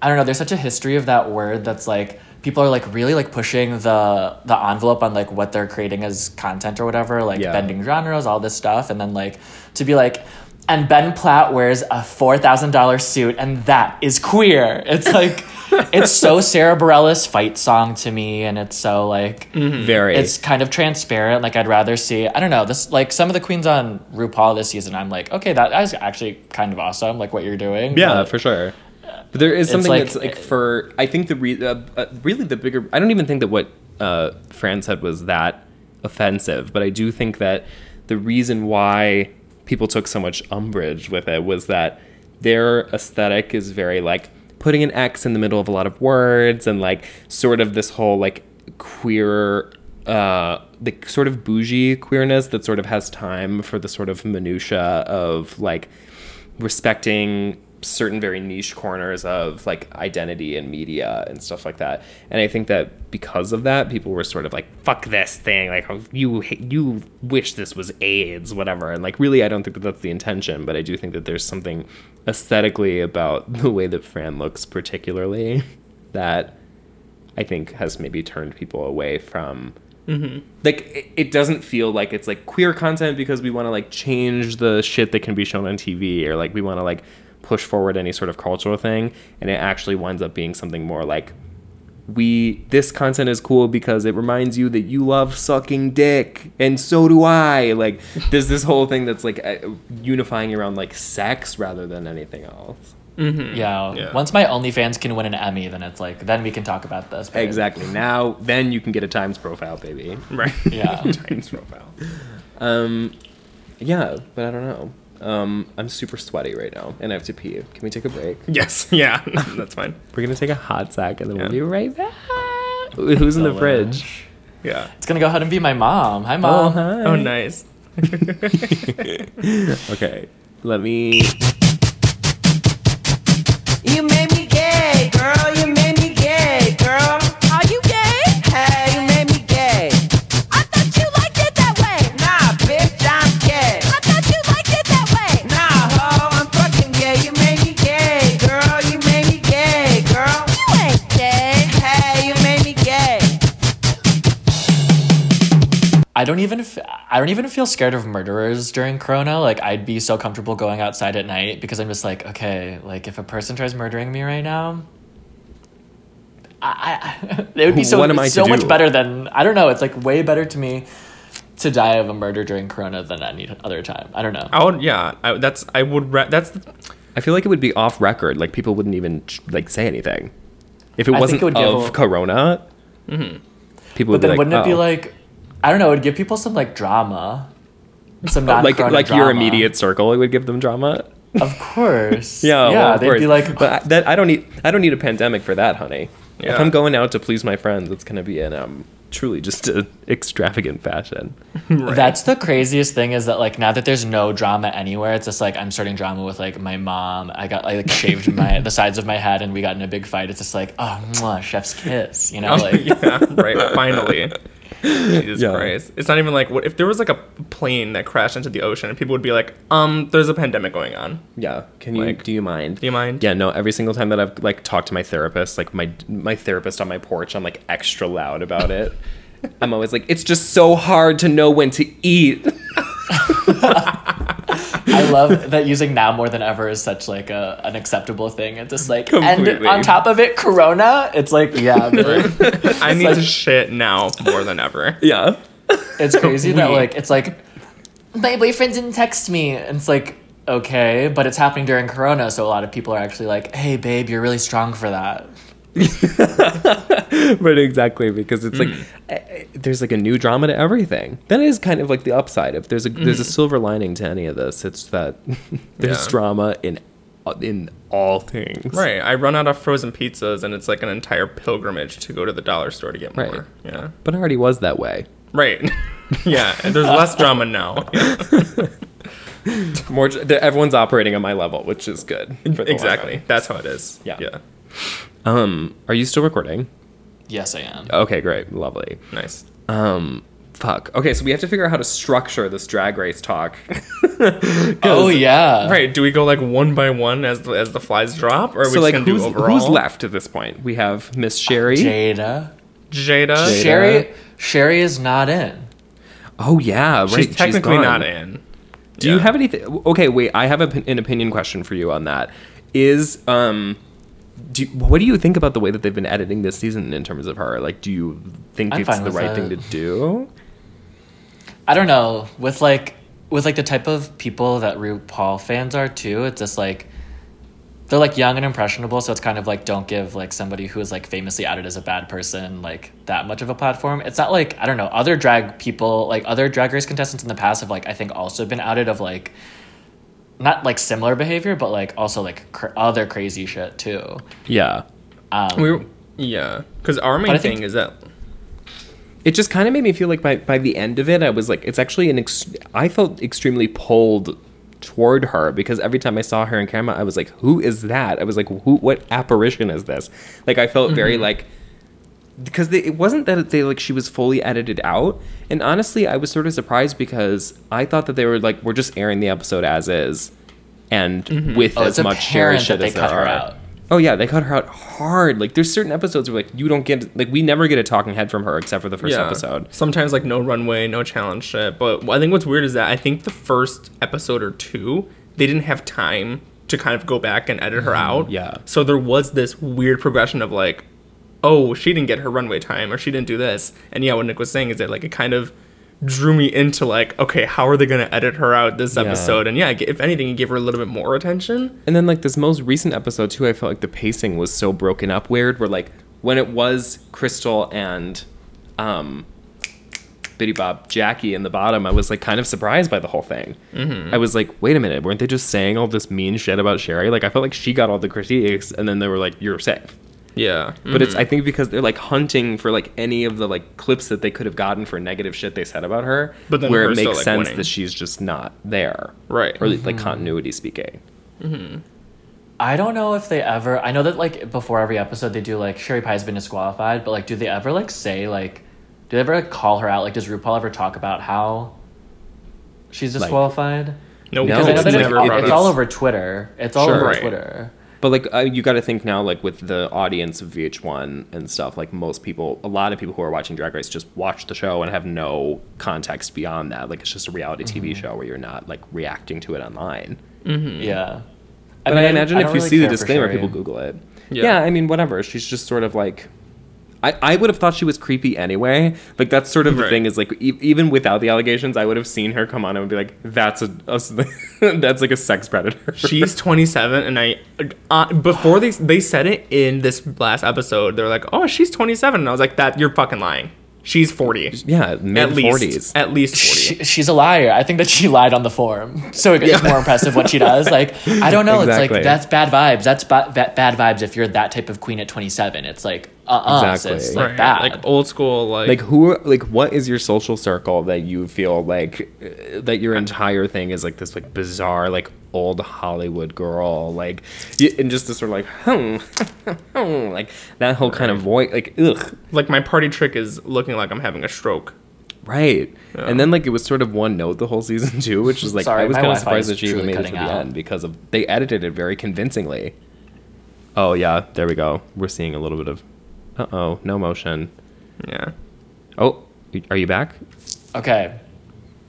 I don't know, there's such a history of that word that's like people are like really like pushing the the envelope on like what they're creating as content or whatever, like Yeah. bending genres, all this stuff, and then like to be like and Ben Platt wears a four thousand dollar suit, and that is queer. It's like, it's so Sara Bareilles fight song to me, and it's so like, Very. it's kind of transparent. Like I'd rather see I don't know this like some of the queens on RuPaul this season. I'm like okay that is actually kind of awesome. Like what you're doing. yeah, but for sure. But there is something like- that's like for I think the re- uh, uh, really the bigger I don't even think that what uh, Fran said was that offensive, but I do think that the reason why people took so much umbrage with it was that their aesthetic is very like putting an X in the middle of a lot of words and like sort of this whole like queer uh the sort of bougie queerness that sort of has time for the sort of minutia of like respecting certain very niche corners of like identity and media and stuff like that. And I think that because of that, people were sort of like, "Fuck this thing!" Like oh, you you wish this was AIDS, whatever. And like really, I don't think that that's the intention, but I do think that there's something aesthetically about the way that Fran looks, particularly, that I think has maybe turned people away from mm-hmm. like it, it doesn't feel like it's like queer content because we want to like change the shit that can be shown on TV or like we want to like push forward any sort of cultural thing and it actually winds up being something more like we this content is cool because it reminds you that you love sucking dick and so do I like there's this whole thing that's like uh, unifying around like sex rather than anything else Yeah. Yeah. Once my OnlyFans can win an Emmy, then it's like then we can talk about this. but- Exactly. Now, then you can get a Times profile, baby. Right. Yeah. Times profile. Um, yeah, but I don't know. Um, I'm super sweaty right now, and I have to pee. Can we take a break? Yes. Yeah. That's fine. We're gonna take a hot sack, and then Yeah. we'll be right back. Who's in the fridge? Yeah. It's gonna go ahead and be my mom. Hi, Oh, mom. hi. Oh, nice. Okay, let me. You made don't even f- I don't even feel scared of murderers during Corona. Like I'd be so comfortable going outside at night because I'm just like, okay, like if a person tries murdering me right now, I, I it would be so What am I so much better than I don't know. It's like way better to me to die of a murder during Corona than any other time. I don't know. I would. Yeah. I, that's. I would. Re- that's. The, I feel like it would be off record. Like people wouldn't even like say anything if it I wasn't it would of a- Corona. Mm-hmm. People would But be then like, wouldn't it be "Oh." like I don't know? It would give people some like drama, some like non-Corona like your immediate circle? It would give them drama. Of course. Yeah, yeah. well, of they'd course. be like, but I, that I don't need. I don't need a pandemic for that, honey. If I'm going out to please my friends, it's gonna be in um truly just an extravagant fashion. That's the craziest thing is that like now that there's no drama anywhere, it's just like I'm starting drama with like my mom. I got I like shaved my the sides of my head and we got in a big fight. It's just like oh mwah, chef's kiss, you know? Like yeah. Right. Finally. Jesus Yeah. Christ. It's not even like what if there was like a plane that crashed into the ocean and people would be like, um, there's a pandemic going on. Yeah. Can you? Like, do you mind? Do you mind? Yeah. No. Every single time that I've like talked to my therapist, like my my therapist on my porch, I'm like extra loud about it. I'm always like, it's just so hard to know when to eat. I love that using now more than ever is such like a an acceptable thing. It's just like and on top of it, Corona. It's like yeah, man. I need like- to shit now more than ever. yeah. it's crazy that like it's like my boyfriend didn't text me. And it's like okay, but it's happening during Corona, so a lot of people are actually like, hey babe, you're really strong for that. but exactly because it's like Mm. eh, there's like a new drama to everything. That is kind of like the upside. If there's a there's a silver lining to any of this, it's that there's Mm. Yeah. drama in in all things. Right. I run out of frozen pizzas and it's like an entire pilgrimage to go to the dollar store to get more. Right. Yeah. But it already was that way. Right. yeah. And there's less drama now. More, everyone's operating on my level, which is good. for exactly. That's how it is. Yeah. Yeah. Um, are you still recording? Yes, I am. Okay, great, lovely. Nice. Um, fuck. Okay, so we have to figure out how to structure this drag race talk. Oh yeah. Right. Do we go like one by one as the, as the flies drop, or are we so just like, gonna who's do overall? who's left at this point? We have Miss Sherry. Jaida. Jaida. Jaida. Sherry Sherry is not in. Oh yeah, right. She's technically gone. not in. Do you have anything? Okay, wait. I have a, an opinion question for you on that. Is um, do you- what do you think about the way that they've been editing this season in terms of her? Like, do you think I'm it's the right thing to do? I don't know. With like with like the type of people that RuPaul fans are too, it's just like they're like young and impressionable, so it's kind of like don't give like somebody who is like famously outed as a bad person like that much of a platform. It's not like I don't know, other drag people like other drag race contestants in the past have like I think also been outed of like not like similar behavior, but like also like cr- other crazy shit too. Yeah. Um, We were, yeah, because our main thing think- is that It just kind of made me feel like by by the end of it, I was like, it's actually an. Ex- I felt extremely pulled toward her because every time I saw her in camera, I was like, who is that? I was like, who? What apparition is this? Like, I felt very like. Because they, it wasn't that they like she was fully edited out, and honestly, I was sort of surprised because I thought that they were like we're just airing the episode as is, and with Oh, as it's much Sherry apparent shit they as there cut her are. out. Oh yeah, they cut her out hard. Like there's certain episodes where like you don't get like we never get a talking head from her except for the first yeah, episode. Sometimes like no runway, no challenge shit. But I think what's weird is that I think the first episode or two they didn't have time to kind of go back and edit her out. Mm-hmm. yeah. So there was this weird progression of like, oh, she didn't get her runway time or she didn't do this. And yeah, what Nick was saying is that like it kind of drew me into like, okay, how are they gonna edit her out this Yeah. episode? And yeah, if anything, it gave her a little bit more attention. And then like this most recent episode too, I felt like the pacing was so broken up weird. Where like when it was Crystal and um, Biddy Bob Jackie in the bottom, I was like kind of surprised by the whole thing. Mm-hmm. I was like, wait a minute, weren't they just saying all this mean shit about Sherry? Like I felt like she got all the critiques, and then they were like, you're safe. Yeah, But it's I mm-hmm. think because they're like hunting for like any of the like clips that they could have gotten for negative shit they said about her, But then where it makes like, sense winning. that she's just not there, Right. Or like mm-hmm. continuity speaking. Mm-hmm. I don't know if they ever. I know that like before every episode they do like Sherry Pie's been disqualified, but like do they ever like say like, do they ever like, call her out? Like does RuPaul ever talk about how she's disqualified? no, No, Because I know it's that it's, never all, it's all over Twitter. It's all Sure. over Right. Twitter. But like uh, you got to think now, like with the audience of VH1 and stuff, like most people, a lot of people who are watching Drag Race just watch the show and have no context beyond that. Like it's just a reality TV show where you're not like reacting to it online. Yeah. But I, mean, imagine if you really see the disclaimer, Sherry. people Google it. Yeah. Yeah. I mean, whatever. She's just sort of like. I, I would have thought she was creepy anyway. Like that's sort of the thing is like e- even without the allegations, I would have seen her come on and be like, "That's a, a that's like a sex predator." She's 27, and I uh, before they they said it in this last episode, they're like, "Oh, she's 27," and I was like, "That you're fucking lying. She's 40. yeah, At mid least, forties. at least 40." She, she's a liar. I think that she lied on the form, so it's more impressive what she does. Like I don't know. It's Exactly. like that's bad vibes. That's ba- ba- bad vibes if you're that type of queen at 27. It's like uh uh Exactly. sis, like Right, bad. like old school, like, like who like what is your social circle that you feel like uh, that your entire thing is like this like bizarre like old hollywood girl like and just this sort of like hmm, hmm, like that whole kind of voice like ugh like my party trick is looking like I'm having a stroke. right and then like it was sort of one note the whole season too which is like Sorry, i was kind of surprised that she even made it to cutting the out. end because of they edited it very convincingly oh yeah there we go we're seeing a little bit of uh-oh no motion Yeah. oh are you back okay,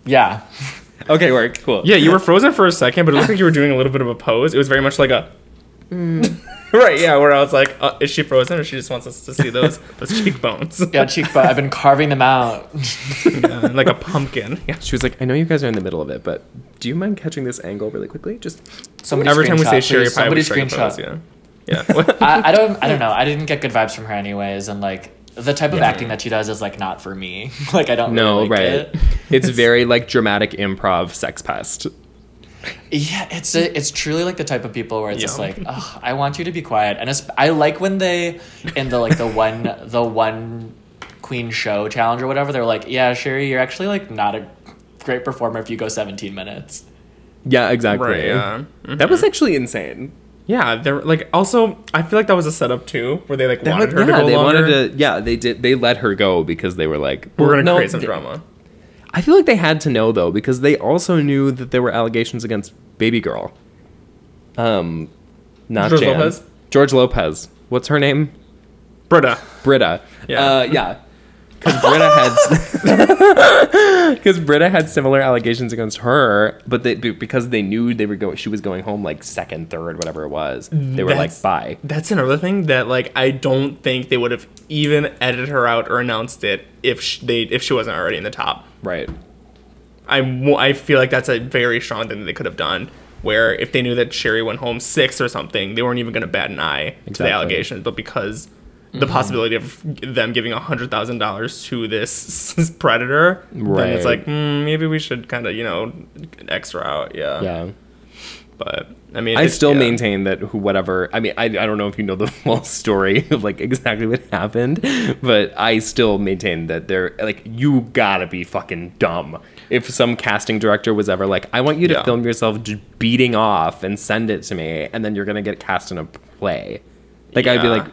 yeah. okay work cool Yeah, you were frozen for a second, but it looked like you were doing a little bit of a pose. It was very much like a. right, yeah, where I was like, uh, is she frozen or she just wants us to see those those cheekbones? Yeah, cheekbone. I've been carving them out. Yeah, like a pumpkin. Yeah. She was like, I know you guys are in the middle of it, but do you mind catching this angle really quickly? Just Somebody Every time we say screenshot, Sherry please. Pie, somebody we strike pose. Yeah. Yeah. I, I don't. I don't know. I didn't get good vibes from her anyways, and like the type of acting that she does is like not for me. like I don't. no, really like right. It. It's very like dramatic improv sex pest. Yeah, it's a, it's truly like the type of people where it's just like, Ugh, I want you to be quiet, and it's, I like when they in the like the one the one queen show challenge or whatever. They're like, yeah, Sherry, you're actually like not a great performer if you go 17 minutes. Yeah, exactly. Right, yeah. That was mm-hmm. actually insane. Yeah, they're like also. I feel like that was a setup too, where they like wanted her yeah, to go they longer. wanted to. Yeah, they did. They let her go because they were like, We're gonna no, create some they- drama. I feel like they had to know though because they also knew that there were allegations against Baby Girl. Um, not George Jan. Lopez? George Lopez. What's her name? Brita. Brita. Yeah. Uh, yeah. Because Brita had, because Brita had similar allegations against her, but they because they knew they were going, she was going home like second, third, whatever it was. They were That's- like, bye. That's another thing that like I don't think they would have even edited her out or announced it if sh- they if she wasn't already in the top. Right. I I feel like that's a very strong thing that they could have done. Where if they knew that Sherry went home six or something, they weren't even going to bat an eye to the allegations. But because the possibility of them giving a hundred thousand dollars to this predator, right. then it's like mm, maybe we should kind of you know extra out. Yeah. Yeah. But I mean, I still yeah. maintain that who, whatever. I mean, I, I don't know if you know the full story of like exactly what happened, but I still maintain that they're like you gotta be fucking dumb. If some casting director was ever like, I want you to Yeah. film yourself beating off and send it to me, and then you're gonna get cast in a play, like I'd be like,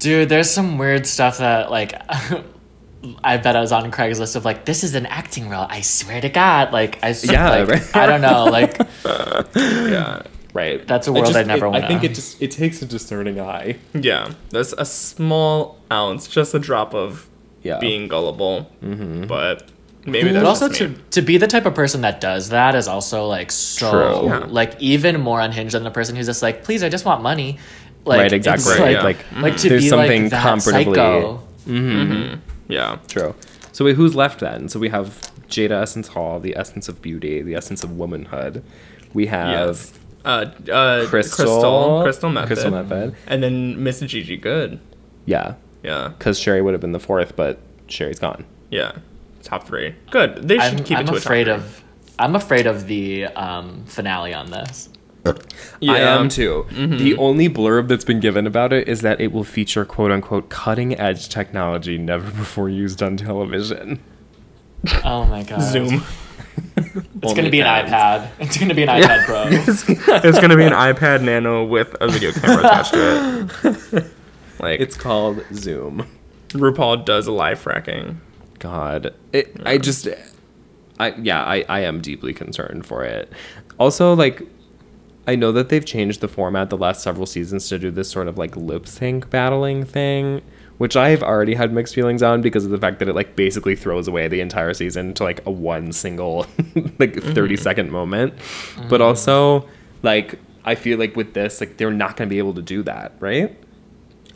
Dude, there's some weird stuff that like I bet I was on Craigslist of like this is an acting role. I swear to God, like I s- Yeah, like, right. I don't know, like Yeah. right. That's a world just- I'd never it- I wanna- think it just it takes a discerning eye. Yeah, there's a small ounce, just a drop of Yeah. being gullible. Mm-hmm. But maybe but that's also just to me. to be the type of person that does that is also like so True. Yeah. like even more unhinged than the person who's just like, please, I just want money. Like, right, exactly. it's Right, like, yeah. Like, like to there's be something like that comparably psycho. yeah. true. So wait, who's left then? So we have Jaida Essence Hall, the essence of beauty, the essence of womanhood. We have Yes. Uh, uh, Crystal, Crystal, Crystal Methyd, Crystal Methyd. and then Miss Gigi Goode. yeah, Yeah, because Sherry would have been the fourth, but Sherry's gone. yeah, top three. Good. They should I'm, keep I'm it to afraid a top three. of I'm afraid of the um, finale on this. Yeah. I am too. Mm-hmm. The only blurb that's been given about it is that it will feature quote unquote cutting edge technology never before used on television. Oh my god. Zoom. It's gonna be an iPad. It's gonna be an iPad Pro. it's gonna be an iPad Nano with a video camera attached to it. Like It's called Zoom. RuPaul does a live fracking. God, it, I just, I yeah, I I am deeply concerned for it. Also, like, I know that they've changed the format the last several seasons to do this sort of like lip sync battling thing, which I've already had mixed feelings on because of the fact that it like basically throws away the entire season to like a one single like mm-hmm. 30 second moment. But mm-hmm. also, like, I feel like with this, like, they're not gonna be able to do that, right?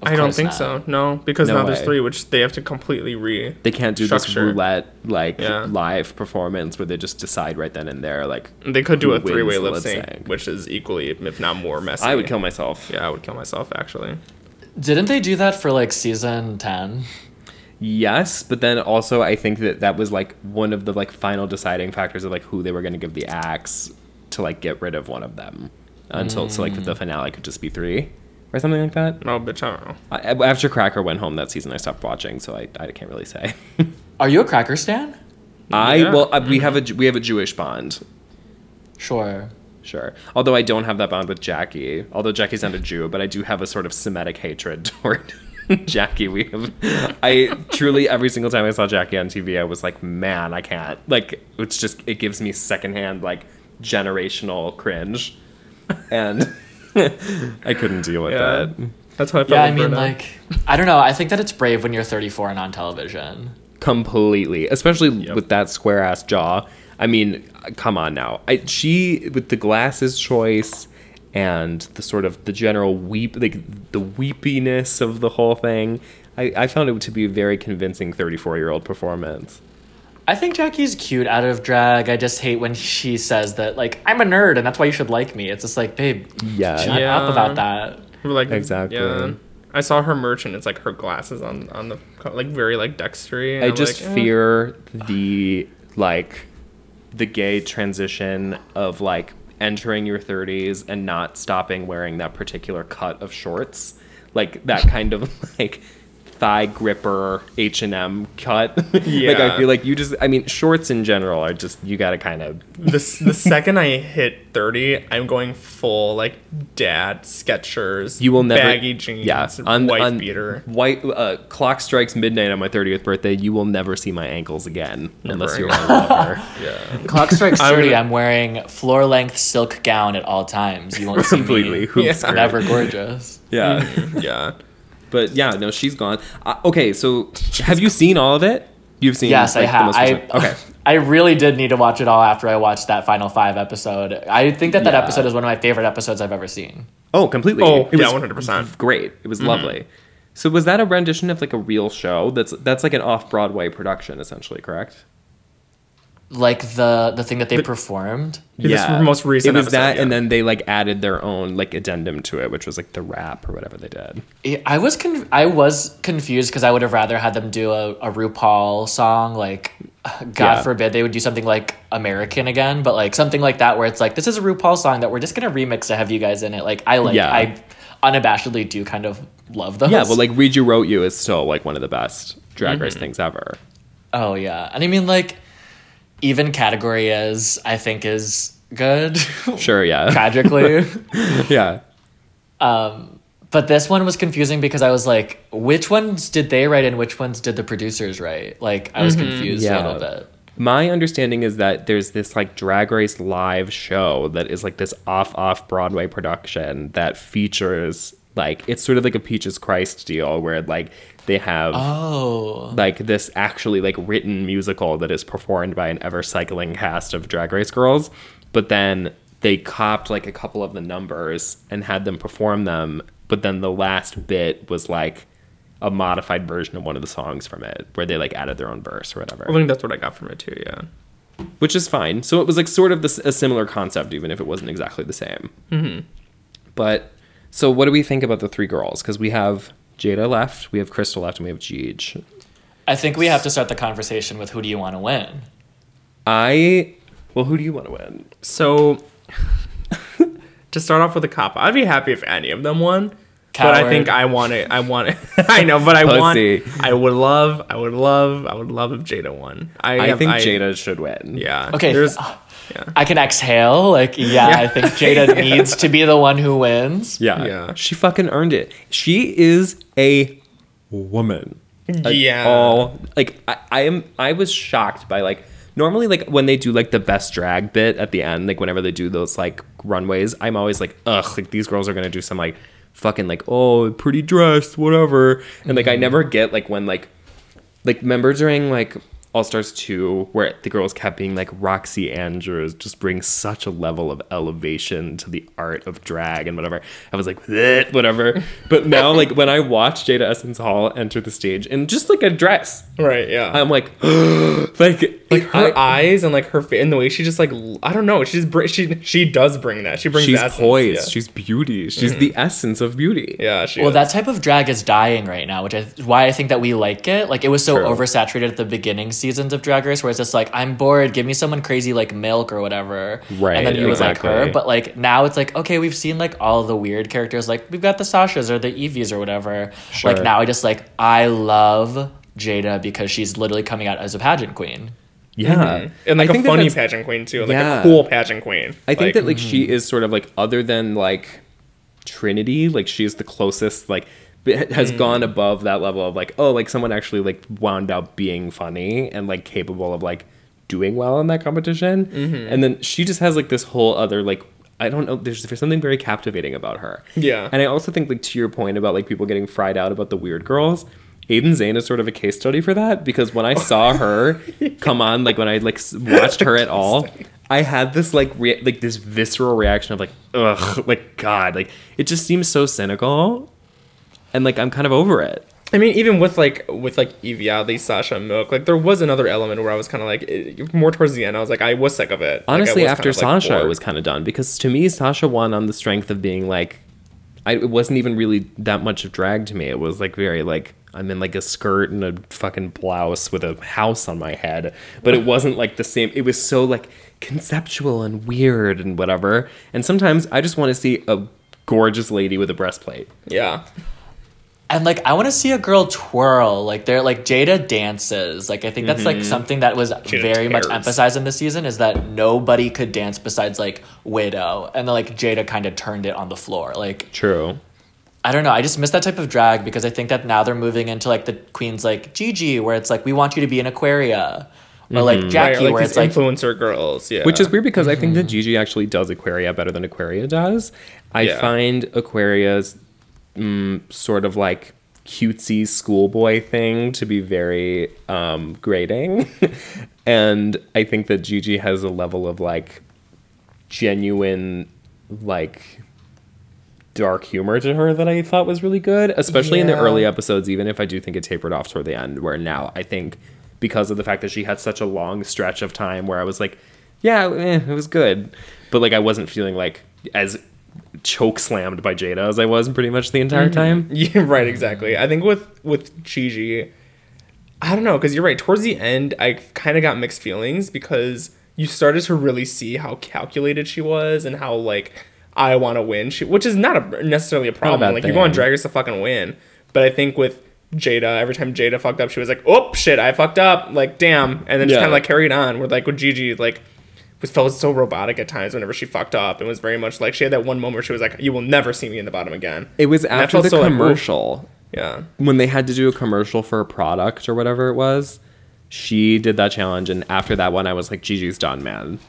Of I don't think not. so. No, because No now there's three, which they have to completely re. They can't do this Structure. roulette like Yeah. live performance where they just decide right then and there like They could do a three-way wins the lip sync, sync. which is equally, if not more messy. I would kill myself. Yeah, I would kill myself actually. Didn't they do that for like season ten? Yes, but then also I think that that was like one of the like final deciding factors of like who they were going to give the axe to like get rid of one of them until so like the mm. finale could just be three or something like that. Oh, bitch, I don't know. I, after Cracker went home that season, I stopped watching, so I, I can't really say. Are you a cracker stan? I Yeah. well uh, we have a we have a Jewish bond. Sure. Sure. Although I don't have that bond with Jackie. Although Jackie's not a Jew, but I do have a sort of Semitic hatred toward Jackie. We have I truly every single time I saw Jackie on TV, I was like, man, I can't. Like it's just it gives me secondhand like generational cringe. And I couldn't deal with Yeah. that. That's how I felt. Yeah, I mean, Bruno. like, I don't know. I think that it's brave when you're 34 and on television. completely especially Yep. with that square ass jaw i mean come on now I, she with the glasses choice and the sort of the general weep like the weepiness of the whole thing i, I found it to be a very convincing 34 year old performance I think Jackie's cute out of drag. I just hate when she says that, like, I'm a nerd and that's why you should like me. It's just like, babe, yeah shut Yeah. up about that. We're like Exactly. Yeah. I saw her merch and it's like her glasses on on the like very like dextery. and i I'm just like, eh. fear the like the gay transition of like entering your 30s and not stopping wearing that particular cut of shorts like that kind of like thigh gripper h&m cut like i feel like you just i mean shorts in general are just you gotta kind of the the second I hit thirty, I'm going full like dad Skechers. you will never baggy jeans. yeah white beater. white uh, clock strikes midnight on my 30th birthday you will never see my ankles again unless you're again. my lover Yeah. Clock strikes I'm 30. I'm wearing floor length silk gown at all times. You won't see completely me. hoop Yeah. skirt. Never gorgeous. yeah yeah. But yeah, no, she's gone. Uh, okay, so have you seen all of it? You've seen Yes, I like, the have. I, okay. I really did need to watch it all after I watched that final five episode. I think that that Yeah. episode is one of my favorite episodes I've ever seen. Oh, completely. Oh, It yeah, 100%. Great. It was lovely. So was that a rendition of like a real show? That's that's like an off Broadway production, essentially, correct? Like the the thing that they performed. Yeah, this most recent It was episode, that, and then they like added their own like addendum to it, which was like the rap or whatever they did. I was con- I was confused because I would have rather had them do a, a RuPaul song like God Yeah. forbid they would do something like American again, but like something like that where it's like this is a RuPaul song that we're just gonna remix to have you guys in it. Like I like Yeah. I unabashedly do kind of love those. Yeah, well, like Read You Wrote You is still like one of the best Drag Mm-hmm. Race things ever. oh yeah, and I mean like even category is I think is good. Sure, yeah, Tragically. yeah. Um, But this one was confusing because I was like, which ones did they write and which ones did the producers write? Like, I was confused Yeah. a little bit. My understanding is that there's this like Drag Race live show that is like this off off Broadway production that features like it's sort of like a Peaches Christ deal where like they have Oh. like this actually like written musical that is performed by an ever cycling cast of Drag Race girls, but then they copped like a couple of the numbers and had them perform them, but then the last bit was like a modified version of one of the songs from it, where they like added their own verse or whatever, I think that's what I got from it too. Yeah. which is fine. So it was like sort of this a similar concept, even if it wasn't exactly the same. Mm-hmm. But so, what do we think about the three girls? Because we have Jaida left, we have Crystal left, and we have Jeej. I think we have to start the conversation with who do you want to win? I well, who do you want to win? So to start off with a cop, I'd be happy if any of them won. But I think I want it. I want it. I know, but I want. I would love. I would love. I would love if Jaida won. I, I have- think Jaida should win. Yeah. Okay, There's. uh, Yeah. I can exhale. Like, yeah, I think Jaida needs to be the one who wins. Yeah. Yeah. She fucking earned it. She is a woman. Like, Yeah. All like I, I am I was shocked by like normally like when they do like the best drag bit at the end, like whenever they do those like runways, I'm always like, ugh, like these girls are gonna do some like fucking like, oh, pretty dress, whatever. And like I mm-hmm. never get like when like like remember during like All Stars 2 where the girls kept being like Roxxxy Andrews just brings such a level of elevation to the art of drag and whatever. I was like whatever. But now like when I watch Jaida Essence Hall enter the stage in just like a dress, Right. Yeah. I'm like like like her I- eyes and like her face and the way she just like I don't know. She just br- she she does bring that. She brings she's the essence, poised, Yeah. she's beauty, she's mm-hmm. the essence of beauty. yeah. She Well, is. that type of drag is dying right now, which is why I think that we like it. Like, it was so True. oversaturated at the beginning seasons of Drag Race, where it's just like, I'm bored, give me someone crazy like Milk or whatever. Right, And then you would like her. But like, now it's like, okay, we've seen like all the weird characters. Like, we've got the Sashas or the Yvies or whatever. Sure. Like, now I just like, I love Jaida because she's literally coming out as a pageant queen. Yeah. Mm-hmm. and like I a that funny pageant queen too, like Yeah. a cool pageant queen. I think Like, that like she mm-hmm. is sort of like other than like Trinity, like she's the closest like has mm. gone above that level of like oh like someone actually like wound up being funny and like capable of like doing well in that competition. Mm-hmm. And then she just has like this whole other like I don't know there's there's something very captivating about her. Yeah. And I also think like to your point about like people getting fried out about the weird girls, Aiden Zhane is sort of a case study for that because when I saw her come on, like when I like watched her at all, I had this like rea- like this visceral reaction of like ugh, like God, like it just seems so cynical, and like I'm kind of over it. I mean, even with like with like Yvie Oddly, Sasha Milk, like there was another element where I was kind of like eh, more towards the end. I was like, I was sick of it. Honestly, was after kind of, like, Sasha, I was kind of done because to me, Sasha won on the strength of being like, I it wasn't even really that much of drag to me. It was like very like I'm in like a skirt and a fucking blouse with a house on my head, but it wasn't like the same. It was so like conceptual and weird and whatever. And sometimes I just want to see a gorgeous lady with a breastplate. yeah. And like I want to see a girl twirl. Like they're like Jaida dances. Like I think that's like mm-hmm. something that was very much emphasized in this season is that nobody could dance besides like Widow, and then like Jaida kind of turned it on the floor. Like True. I don't know. I just miss that type of drag because I think that now they're moving into like the queens like Gigi, where it's like we want you to be an Aquaria, or like Right, Jackie, or, like where these it's like influencer girls. Yeah. Which is weird because I think that Gigi actually does Aquaria better than Aquaria does. I Yeah. find Aquaria's mm, sort of like cutesy schoolboy thing to be very um, grating. and I think that Gigi has a level of like genuine, like dark humor to her that I thought was really good, especially in the early episodes, even if I do think it tapered off toward the end, where now I think because of the fact that she had such a long stretch of time where I was like, yeah, eh, it was good. But like I wasn't feeling like as choke slammed by Jaida as I was pretty much the entire time. Yeah, right, exactly. I think with with Gigi, I don't know, because you're right. Towards the end, I kind of got mixed feelings because you started to really see how calculated she was and how like I want to win. She, which is not a, necessarily a problem. bad like you go on thing. Drag Race to fucking win, but I think with Jaida, every time Jaida fucked up, she was like, "Oh shit, I fucked up." Like, damn, and then just Yeah. kind of like carried on. With like with Gigi, like was felt so robotic at times whenever she fucked up. It was very much like she had that one moment where she was like, "You will never see me in the bottom again." It was And after the so, like, commercial. Yeah. when they had to do a commercial for a product or whatever it was, she did that challenge and after that one I was like, Gigi's done, man.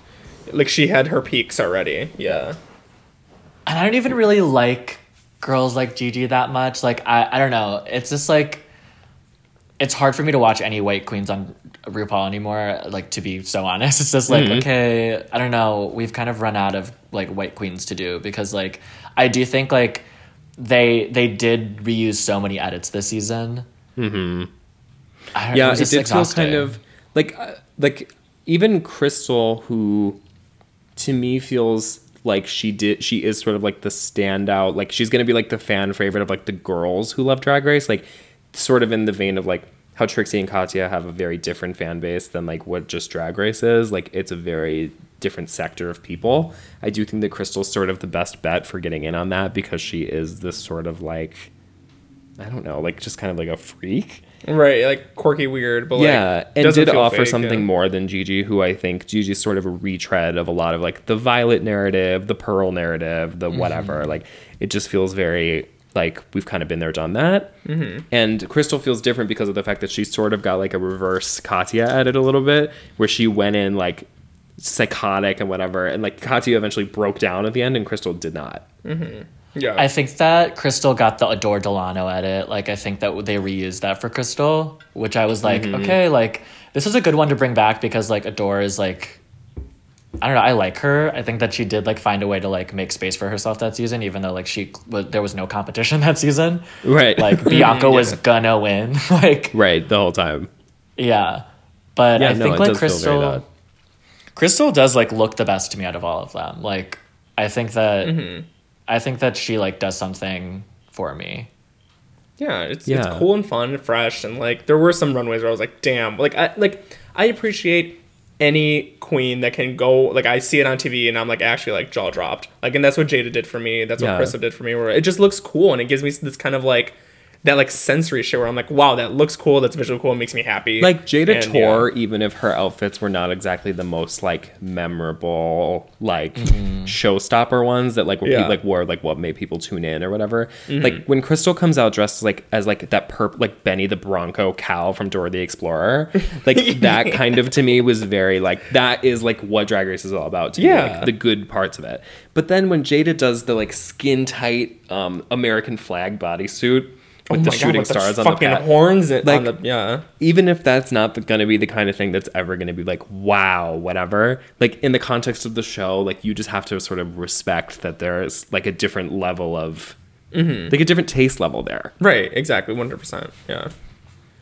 like she had her peaks already. Yeah. And I don't even really like girls like Gigi that much. Like I, I don't know. It's just like it's hard for me to watch any white queens on RuPaul anymore. Like to be so honest, it's just like okay, I don't know. We've kind of run out of like white queens to do because like I do think like they they did reuse so many edits this season. Mm-hmm. yeah, it did feel kind of like uh, like even Crystal, who to me feels like she did she is sort of like the standout like she's gonna be like the fan favorite of like the girls who love drag race like sort of in the vein of like how trixie and katya have a very different fan base than like what just drag race is like it's a very different sector of people. I do think that crystal's sort of the best bet for getting in on that because she is this sort of like i don't know like just kind of like a freak Right, like quirky, weird, but yeah, like, and did offer fake, something yeah. more than Gigi, who I think Gigi's sort of a retread of a lot of like the Violet narrative, the Pearl narrative, the whatever. Like it just feels very like we've kind of been there, done that. Mm-hmm. And Crystal feels different because of the fact that she sort of got like a reverse Katya at it a little bit, where she went in like psychotic and whatever, and like Katya eventually broke down at the end, and Crystal did not. Yeah, I think that Crystal got the Adore Delano edit. Like, I think that they reused that for Crystal, which I was like, Mm-hmm. okay, like this is a good one to bring back because like Adore is like, I don't know, I like her. I think that she did like find a way to like make space for herself that season, even though like she was there was no competition that season. Right. Like Bianca was gonna win. like, right the whole time. yeah, but Yeah, I no, think like does feel very Crystal. Crystal does like look the best to me out of all of them. Like I think that Mm-hmm. I think that she like does something for me. yeah, it's Yeah. it's cool and fun and fresh, and like there were some runways where I was like, damn, like I like I appreciate any queen that can go like I see it on TV and I'm like actually like jaw dropped. Like and that's what Jaida did for me. That's what Yeah. Crystal did for me. Where it just looks cool and it gives me this kind of like that like sensory shit where I'm like, wow, that looks cool. That's visual cool. It makes me happy. like Jaida And, yeah. Even if her outfits were not exactly the most like memorable, like showstopper ones that like were Yeah. like were like what made people tune in or whatever. Like when Crystal comes out dressed like as like that perp like Benny the Bronco cow from Dora the Explorer, like that kind of to me was very like that is like what Drag Race is all about. To me, Yeah. like, the good parts of it. But then when Jaida does the like skin tight um, American flag bodysuit. Oh with Oh the God, shooting with the stars on the fucking horns on Like- the yeah. even if that's not gonna be the kind of thing that's ever gonna be like wow whatever like in the context of the show like you just have to sort of respect that there's like a different level of mm-hmm. like a different taste level there Right, exactly, one hundred percent. Yeah.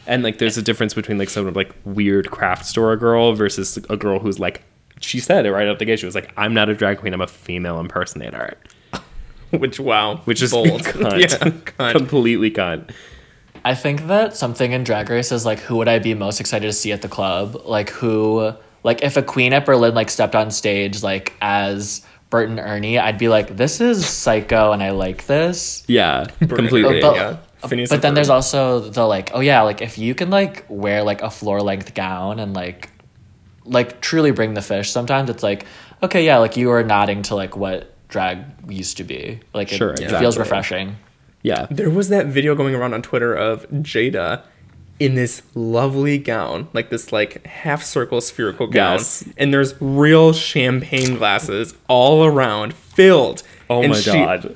and like there's a difference between like sort of like weird craft store girl versus a girl who's like she said it right out the gate she was like i'm not a drag queen i'm a female impersonator Which wow. which is bold. cunt. yeah, cunt. completely cunt I think that something in Drag Race is like who would I be most excited to see at the club? Like who like if a queen at Berlin like stepped on stage like as Bert and Ernie, I'd be like, this is psycho and I like this. yeah completely But- yeah. Uh, Phineas but then Ferb. there's also the like, oh yeah, like if you can like wear like a floor length gown and like like truly bring the fish, sometimes it's like, okay, yeah, like you are nodding to like what drag used to be. Like it, Sure, it exactly. feels refreshing. yeah There was that video going around on Twitter of Jaida in this lovely gown, like this like half circle spherical gown, Yes. and there's real champagne glasses all around, filled. Oh And my she- god.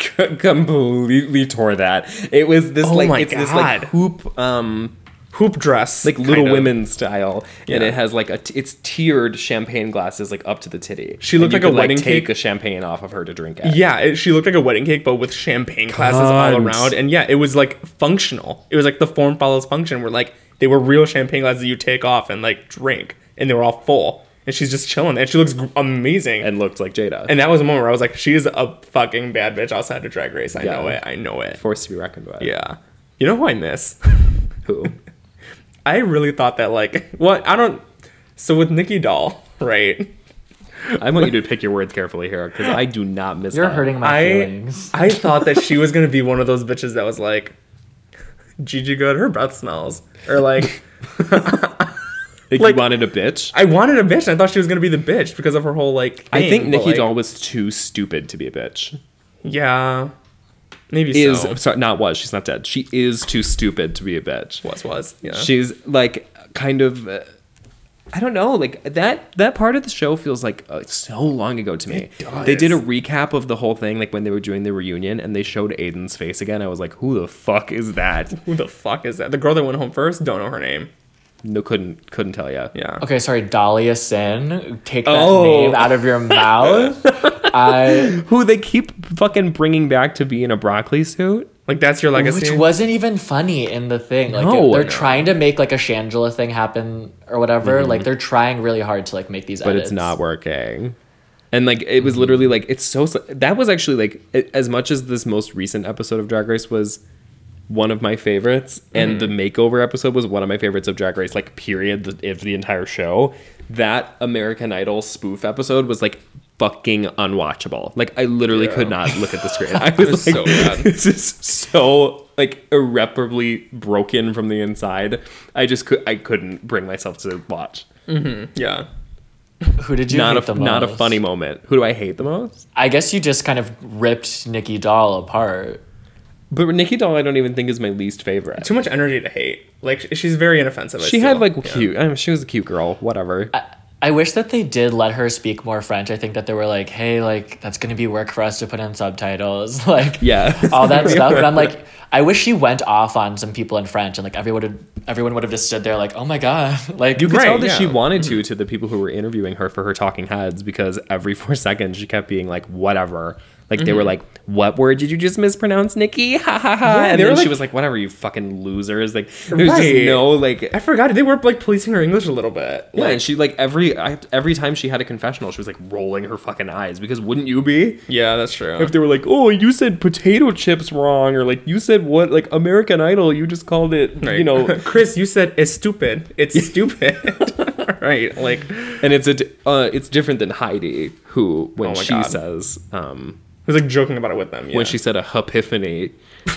C- completely tore that. It was this Oh like my it's this like hoop um hoop dress, like little of. women style and it has like a t- it's tiered champagne glasses like up to the titty. She looked like a could, wedding take cake. the champagne off of her to drink at. Yeah, it, she looked like a wedding cake, but with champagne glasses all around. And yeah, it was like functional. It was like the form follows function, where like they were real champagne glasses you take off and like drink, and they were all full. And she's just chilling, and she looks amazing. and looked like Jaida. And that was a moment where I was like, she is a fucking bad bitch outside of Drag Race. I Yeah. know it. I know it. forced to be reckoned with. Yeah. You know who I miss? Who? I really thought that, like, what? I don't. So with Nicky Doll, right? I want you to pick your words carefully here because I do not miss You're her. hurting my I feelings. I thought that she was gonna be one of those bitches that was like, Gigi Goode, her breath smells, or like, Like, like- you wanted a bitch. I wanted a bitch. And I thought she was gonna be the bitch because of her whole like. I think Nicky like, Doll was too stupid to be a bitch. Yeah, maybe Is so. sorry, not was. She's not dead. She is too stupid to be a bitch. Was was yeah. she's like kind of uh, i don't know like that that part of the show feels like uh, so long ago to me they did a recap of the whole thing like when they were doing the reunion and they showed aiden's face again i was like who the fuck is that Who the fuck is that? The girl that went home first. Don't know her name. No couldn't couldn't tell you Yeah. Okay, sorry, Dahlia Sin. Take that Oh. name out of your mouth. I who they keep fucking bringing back to be in a broccoli suit. Like that's your legacy. which wasn't even funny in the thing. Like No. they're No. trying to make like a Shangela thing happen or whatever. Mm-hmm. Like they're trying really hard to like make these but edits. it's not working. And like it was mm-hmm. literally like it's so that was actually like it- as much as this most recent episode of Drag Race was one of my favorites, and the makeover episode was one of my favorites of Drag Race. Like period, the, if the entire show, that American Idol spoof episode was like fucking unwatchable. Like I literally could not look at the screen. I was, was like, so bad. this is so like irreparably broken from the inside. I just could I couldn't bring myself to watch. Mm-hmm. yeah. Who did you not hate a the not a funny moment. Who do I hate the most? I guess you just kind of ripped Nicky Doll apart. But Nicky Doll, I don't even think is my least favorite. Too much energy to hate. Like she's very inoffensive. I She had like Yeah. cute. I mean, she was a cute girl. Whatever. I wish that they did let her speak more French. I think that they were like, "Hey, like that's gonna be work for us to put in subtitles, like Yeah. all that stuff." But I'm like, I wish she went off on some people in French, and like everyone would everyone would have just stood there like, "Oh my god!" Like you could Right, tell that yeah. she wanted to to the people who were interviewing her for her talking heads because every four seconds she kept being like, "Whatever." Like they were mm-hmm. like, "What word did you just mispronounce, Nicky?" Ha ha ha. Yeah, and then were she was like, "Whatever, you fucking losers." Like there's just no like. I forgot they were like policing her English a little bit. Yeah, Like, and she like every every time she had a confessional, she was like rolling her fucking eyes because wouldn't you be? yeah, that's true. if they were like, "Oh, you said potato chips wrong," or like you said what, like American Idol, you just called it, Right. you know, Chris, you said it's stupid. It's stupid. right. Like and it's a, uh, it's different than Heidi, who when Oh she God. says, um, I was like joking about it with them. Yeah. when she said a epiphany,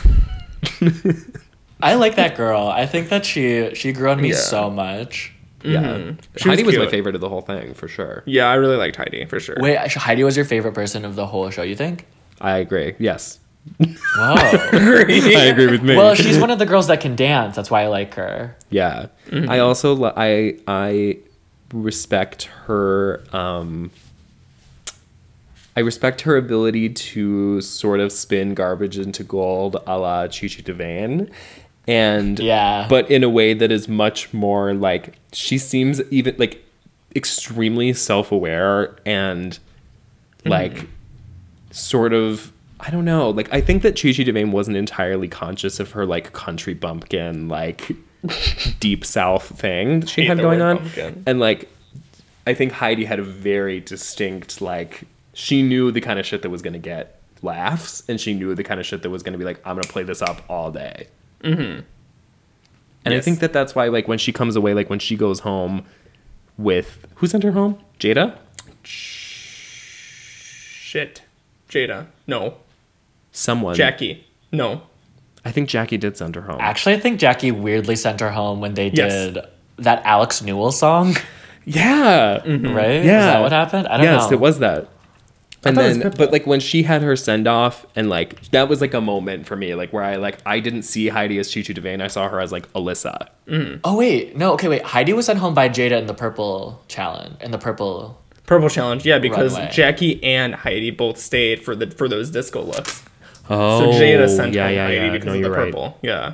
I like that girl. I think that she she grew on me Yeah. so much. yeah, Mm-hmm. She was Heidi was my favorite of the whole thing for sure. Yeah, I really liked Heidi for sure. Wait, Heidi was your favorite person of the whole show. You think? I agree. Yes, Whoa. I agree with me. well, she's one of the girls that can dance. That's why I like her. Yeah. Mm-hmm. I also li- I I respect her um I respect her ability to sort of spin garbage into gold a la Chi Chi DeVayne. And Yeah. but in a way that is much more like she seems even like extremely self-aware and mm-hmm. like sort of I don't know. Like I think that Chi Chi DeVayne wasn't entirely conscious of her like country bumpkin like deep south thing that she had going on. bumpkin. And like I think Heidi had a very distinct like she knew the kind of shit that was gonna get laughs and she knew the kind of shit that was gonna be like I'm gonna play this up all day. Mm-hmm. And I think that that's why like when she comes away like when she goes home with who sent her home? Jaida? Shit. Jaida. No. Someone. Jackie. No. I think Jackie did send her home. Actually, I think Jackie weirdly sent her home when they Yes. did that Alex Newell song, Yeah. right? Yeah. Is that what happened? I don't yes, know. Yes, it was that. And thought it was then, but like when she had her send off, and like that was like a moment for me, like where I like I didn't see Heidi as Chi Chi DeVayne, I saw her as like Alyssa. Mm. Oh wait, no, okay, wait. Heidi was sent home by Jaida in the purple challenge. In the purple. Purple challenge. Yeah, because Runway. Jackie and Heidi both stayed for the for those disco looks. Oh, So Jaida sent yeah, home yeah, Heidi yeah. because No, of the you're right. purple. Yeah.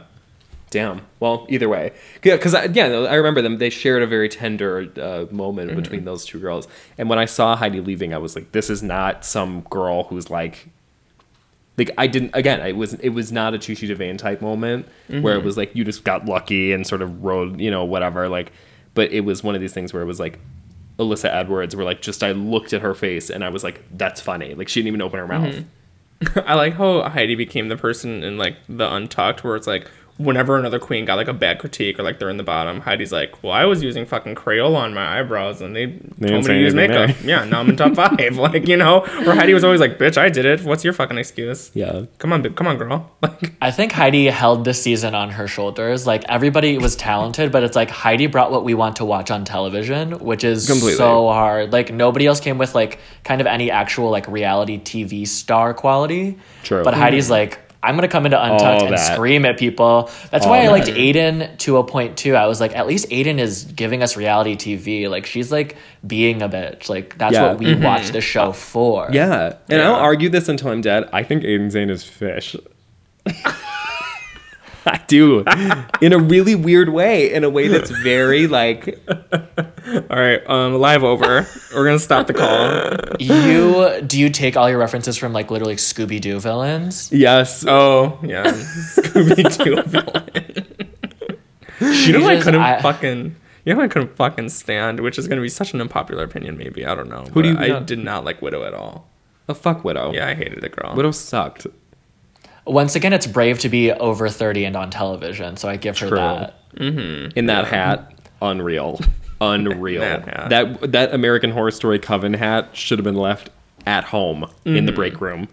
Damn. Well, either way, yeah, because I, yeah, I remember them. They shared a very tender uh, moment Mm-hmm. between those two girls. And when I saw Heidi leaving, I was like, this is not some girl who's like, like I didn't. Again, it was it was not a Chi DeVayne type moment where Mm-hmm. it was like you just got lucky and sort of rode, you know, whatever. Like, but it was one of these things where it was like. Alyssa Edwards, where like just I looked at her face and I was like, "That's funny." Like she didn't even open her mouth. Mm-hmm. I like how Heidi became the person in like the Untucked where it's like whenever another queen got like a bad critique or like they're in the bottom, Heidi's like, "Well, I was using fucking Crayola on my eyebrows and they, told me to use anything makeup." yeah, now I'm in top five. like you know, or Heidi was always like, "Bitch, I did it. What's your fucking excuse?" Yeah. Come on, bi- come on, girl. Like, I think Heidi held this season on her shoulders. Like everybody was talented, but it's like Heidi brought what we want to watch on television, which is Completely. so hard. Like nobody else came with like kind of any actual like reality TV star quality. True. But Heidi's mm-hmm. like, I'm gonna come into Untucked and scream at people. That's All why I liked Aiden to a point too. I was like, at least Aiden is giving us reality TV. Like she's like being a bitch. Like that's Yeah. what we mm-hmm. watch the show for. Yeah, and Yeah. I'll argue this until I'm dead. I think Aiden Zhane is fish. I do. In a really weird way, in a way that's very like All right, um, live over. We're gonna stop the call. You do you take all your references from like literally Scooby Doo villains? yes. Oh yeah, Scooby Doo villain. You know what I couldn't I- fucking. You know I couldn't fucking stand, which is gonna be such an unpopular opinion. Maybe I don't know. Who do you I not- did not like Widow at all. Oh fuck Widow. Yeah, I hated the girl. Widow sucked. Once again, it's brave to be over 30 and on television, so I give her True. that. Mm-hmm. In that hat, unreal. Unreal. That that that American Horror Story Coven hat should have been left at home in the mm-hmm. break room.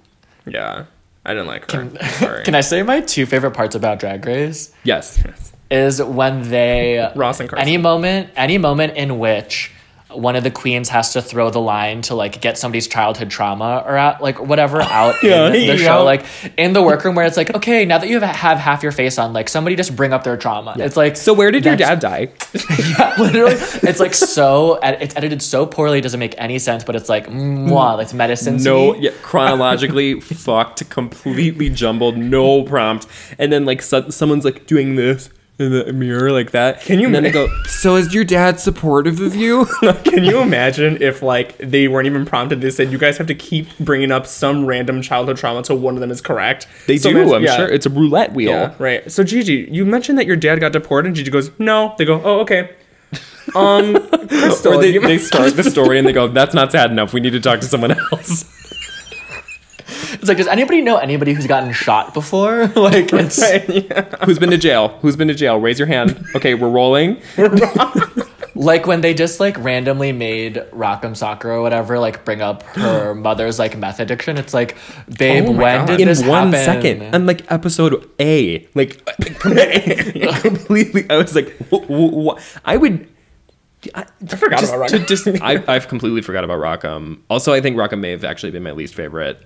Yeah, I didn't like her. Sorry. Can I say my two favorite parts about Drag Race? Yes. is when they Ross and Carson. any moment any moment in which one of the queens has to throw the line to like get somebody's childhood trauma or out like whatever out Yeah, in the yeah. show like in the workroom where it's like okay now that you have, have half your face on like somebody just bring up their trauma. It's like So where did your dad die? yeah, literally. It's like so ed- it's edited so poorly it doesn't make any sense but it's like mwah, mm. it's medicine No, yeah, chronologically fucked, completely jumbled, no prompt, and then like so, someone's like doing this in the mirror like that. Can you And then ma- they go, "So is your dad supportive of you?" Can you imagine if like they weren't even prompted? They said you guys have to keep bringing up some random childhood trauma until one of them is correct. they So do. imagine- I'm yeah. sure it's a roulette wheel. Yeah, right. So Gigi, you mentioned that your dad got deported, and Gigi goes, "No." They go, "Oh, okay." Um, Crystal, Or they, they start the story and they go, "That's not sad enough. We need to talk to someone else." It's like does anybody know anybody who's gotten shot before like it's Who's been to jail? Who's been to jail? Raise your hand. Okay, we're rolling. Like when they just like randomly made Rock M. Sakura or whatever, like bring up her mother's like meth addiction. It's like, babe, Oh when God. did in this one happen? second, and like episode A, like completely. I was like, I would. I, forgot just, about to Rock M. just I, I've completely forgot about Rock M. Also, I think Rock M may have actually been my least favorite.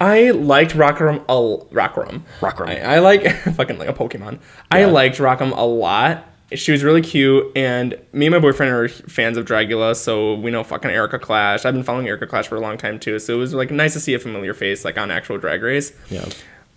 I liked Rockrum a Rockrum. Rockrum. I, I like fucking like a Pokemon. I Yeah. liked Rock M a lot. She was really cute, and me and my boyfriend are fans of Dragula, so we know fucking Erika Klash. I've been following Erika Klash for a long time too, so it was like nice to see a familiar face like on actual Drag Race. Yeah,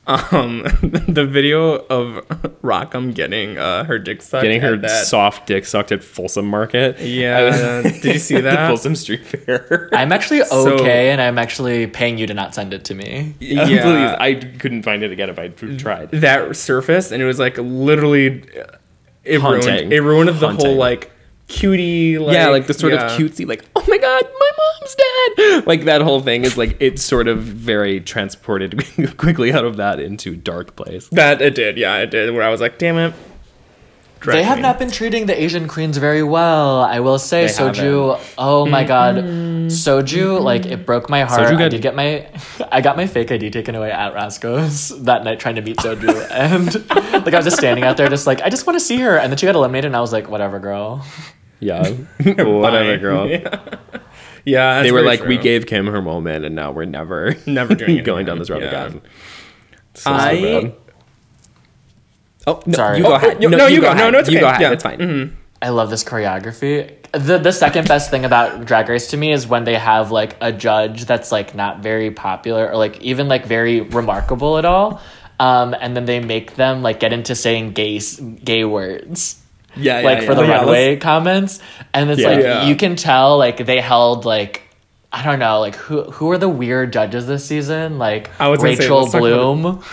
Um, the video of Rock M getting uh, her dick sucked, getting her that. soft dick sucked at Folsom Market. Yeah, did you see that? Folsom Street Fair. I'm actually So- okay, and I'm actually paying you to not send it to me. yeah. Yeah. Please, I couldn't find it again if I tried. that surfaced and it was like literally it Haunting. ruined it ruined the Haunting. whole like cutie like yeah, like the sort yeah. of cutesy, like, oh my god, my mom's dead. Like that whole thing is like it's sort of very transported quickly out of that into dark place. that it did yeah it did where I was like damn it Drag They have queen. not been treating the Asian queens very well. I will say, They Soju. Oh my god, mm-hmm. Soju! Like it broke my heart. Soju I did get my, I got my fake ID taken away at Rasco's that night trying to meet Soju, and like I was just standing out there, just like I just want to see her, and then she got eliminated, and I was like, whatever, girl. Yeah, whatever, girl. yeah that's They were very like, we gave Kim her moment, and now we're never, Never doing going again. down this road Yeah. again. So, so I- bad. Oh no, Sorry. you go Oh, ahead. no, no, you go. No, ahead. no, it's you okay. go ahead. Yeah. It's fine. I love this choreography. The the second best thing about Drag Race to me is when they have like a judge that's like not very popular or like even like very remarkable at all. Um, and then they make them like get into saying gay gay words. Yeah, like for the Oh, yeah, runway comments. And it's Yeah. like Yeah. you can tell like they held like I don't know, like who who are the weird judges this season? Like I was gonna say, Rachel let's talk about Bloom.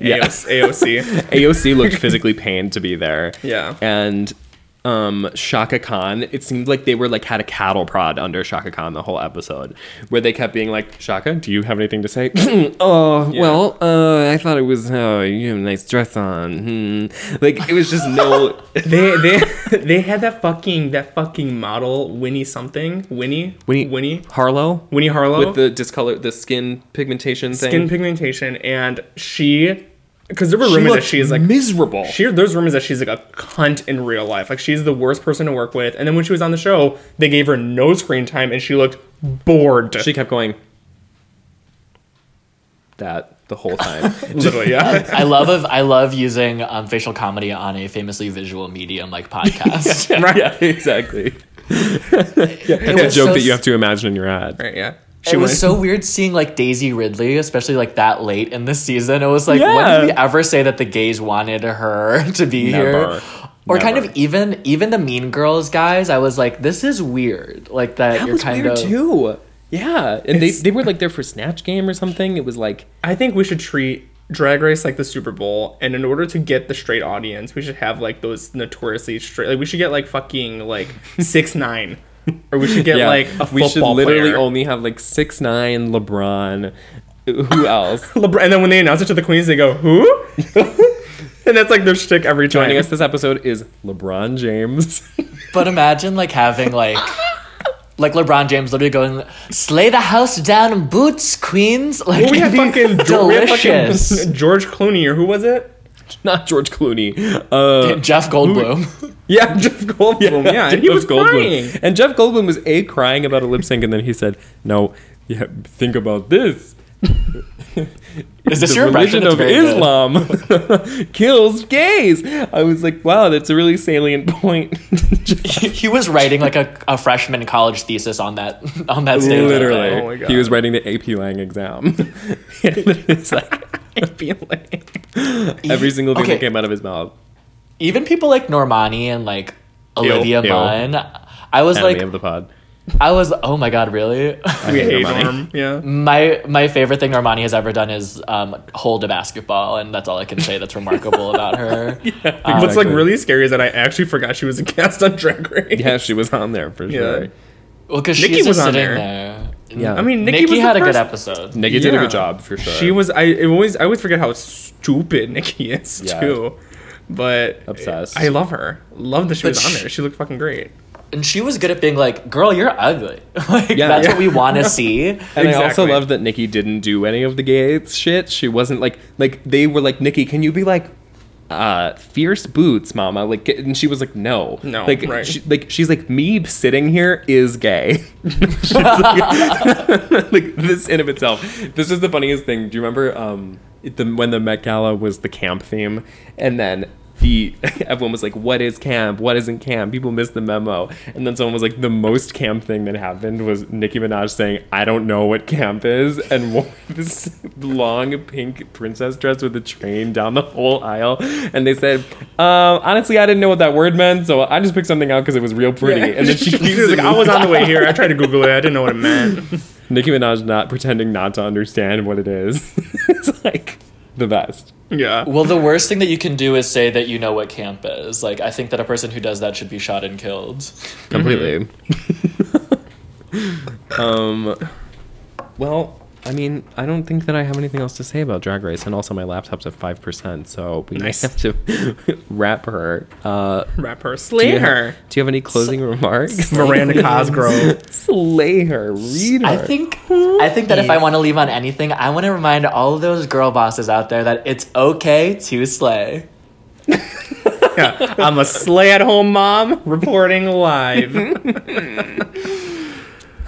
AOC, AOC. AOC looked physically pained to be there. Yeah. And um Chaka Khan, it seemed like they were like had a cattle prod under Chaka Khan the whole episode, where they kept being like, Chaka, do you have anything to say? oh, well, uh, I thought it was oh, you have a nice dress on. Hmm. Like it was just no they they they had that fucking that fucking model Winnie something Winnie Winnie Winnie Harlow Winnie Harlow with the discolor the skin pigmentation thing. skin pigmentation and she because there were She rumors that looked she's like miserable. she there's rumors that she's like a cunt in real life like she's the worst person to work with and then when she was on the show they gave her no screen time and she looked bored she kept going that the whole time. literally yeah I love of I love using um, facial comedy on a famously visual medium like podcast. right yeah, exactly. It a joke so that you have to imagine in your head. right yeah it was went- so weird seeing like Daisy Ridley, especially like that late in the season. It was like, when did we ever say that the gays wanted her to be Never. here? Or kind of even even the Mean Girls guys, I was like, this is weird. Like that, That you're was kind weird of too. Yeah, and they, they were like there for Snatch Game or something. It was like I think we should treat Drag Race like the Super Bowl, and in order to get the straight audience, we should have like those notoriously straight. Like we should get like fucking like six nine, or we should get yeah, like a football we should literally player. only have like six nine LeBron. Who else? LeBron, and then when they announce it to the queens, they go who? and that's like their shtick every time. Joining us this episode is LeBron James. But imagine like having like like LeBron James literally going, "Slay the house down boots, queens." Like Well, we had fucking Geor- we had fucking George Clooney, or who was it? Not George Clooney. Uh, Jeff Goldblum. Yeah, Jeff Goldblum. Yeah, and he Jeff was crying. And Jeff Goldblum was a crying about a lip sync, and then he said, "No, yeah, think about this." Is this the your impression? religion of. Islam kills gays. I was like, wow, that's a really salient point. he was writing like a, a freshman college thesis on that on that stage. Literally. Oh my God. he was writing the AP Lang exam. it's like Feeling. every single thing Okay. that came out of his mouth. Even people like Normani and like Olivia Ew. Munn. I was Enemy like, of the pod. I was, oh my god, really? We hate Normani. Norm. Yeah. my my favorite thing Normani has ever done is um, hold a basketball, and that's all I can say that's remarkable about her. Um, What's like really scary is that I actually forgot she was a guest on Drag Race. Yeah, she was on there for sure. Yeah. well, because Nicki she's was just on there. there. Yeah. I mean, Nicki, Nicki, was the had a good episode. Nicki did a good job for sure. She was. I it always. I always forget how stupid Nicki is Yeah. too. But Obsessed. I love her. Love that she But was on sh- there. She looked fucking great. And she was good at being like, "Girl, you're ugly." like Yeah. that's Yeah. what we want to see. And I also Exactly. love that Nicki didn't do any of the gay shit. She wasn't like like they were like Nicki, can you be like uh fierce boots, mama? Like and she was like no. No, Like right. she, like she's like me sitting here is gay. She's like, like, this in of itself. This is the funniest thing. Do you remember um the when the Met Gala was the camp theme and then the everyone was like, "What is camp? What isn't camp?" People missed the memo, and then someone was like, "The most camp thing that happened was Nicki Minaj saying, I don't know what camp is,' and wore this long pink princess dress with a train down the whole aisle." And they said, um, "Honestly, I didn't know what that word meant, so I just picked something out because it was real pretty." And then she, she was like, "I was on the way here. I tried to Google it. I didn't know what it meant." Nicki Minaj not pretending not to understand what it is. it's like the best. yeah. Well, the worst thing that you can do is say that you know what camp is. Like, I think that a person who does that should be shot and killed. completely. um, well, I mean, I don't think that I have anything else to say about Drag Race, and also my laptop's at five percent, so we Nice. have to wrap her. Uh, Rap her. do Slay you ha- her. do you have any closing remarks? Miranda Cosgrove. Slay her. Read her. I think I think that if I want to leave on anything, I want to remind all of those girl bosses out there that it's okay to slay. Yeah. I'm a slay at home mom reporting live.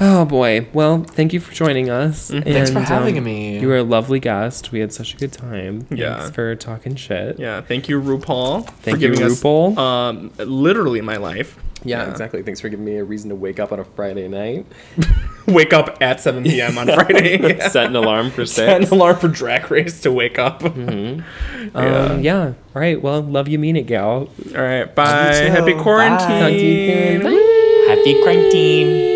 Oh boy. Well, thank you for joining us. Thanks for having um, me. You were a lovely guest. We had such a good time. Yeah. Thanks for talking shit. Yeah. Thank you, RuPaul, Thank for you, giving RuPaul. us um literally my life. Yeah, exactly. Thanks for giving me a reason to wake up on a Friday night. Wake up at 7 p.m. on Friday. Set an alarm for Set an alarm for Drag Race to wake up. Um, yeah. All right. Well, love you, mean it, gal. All right. Bye. too. Happy Bye. quarantine. Happy quarantine.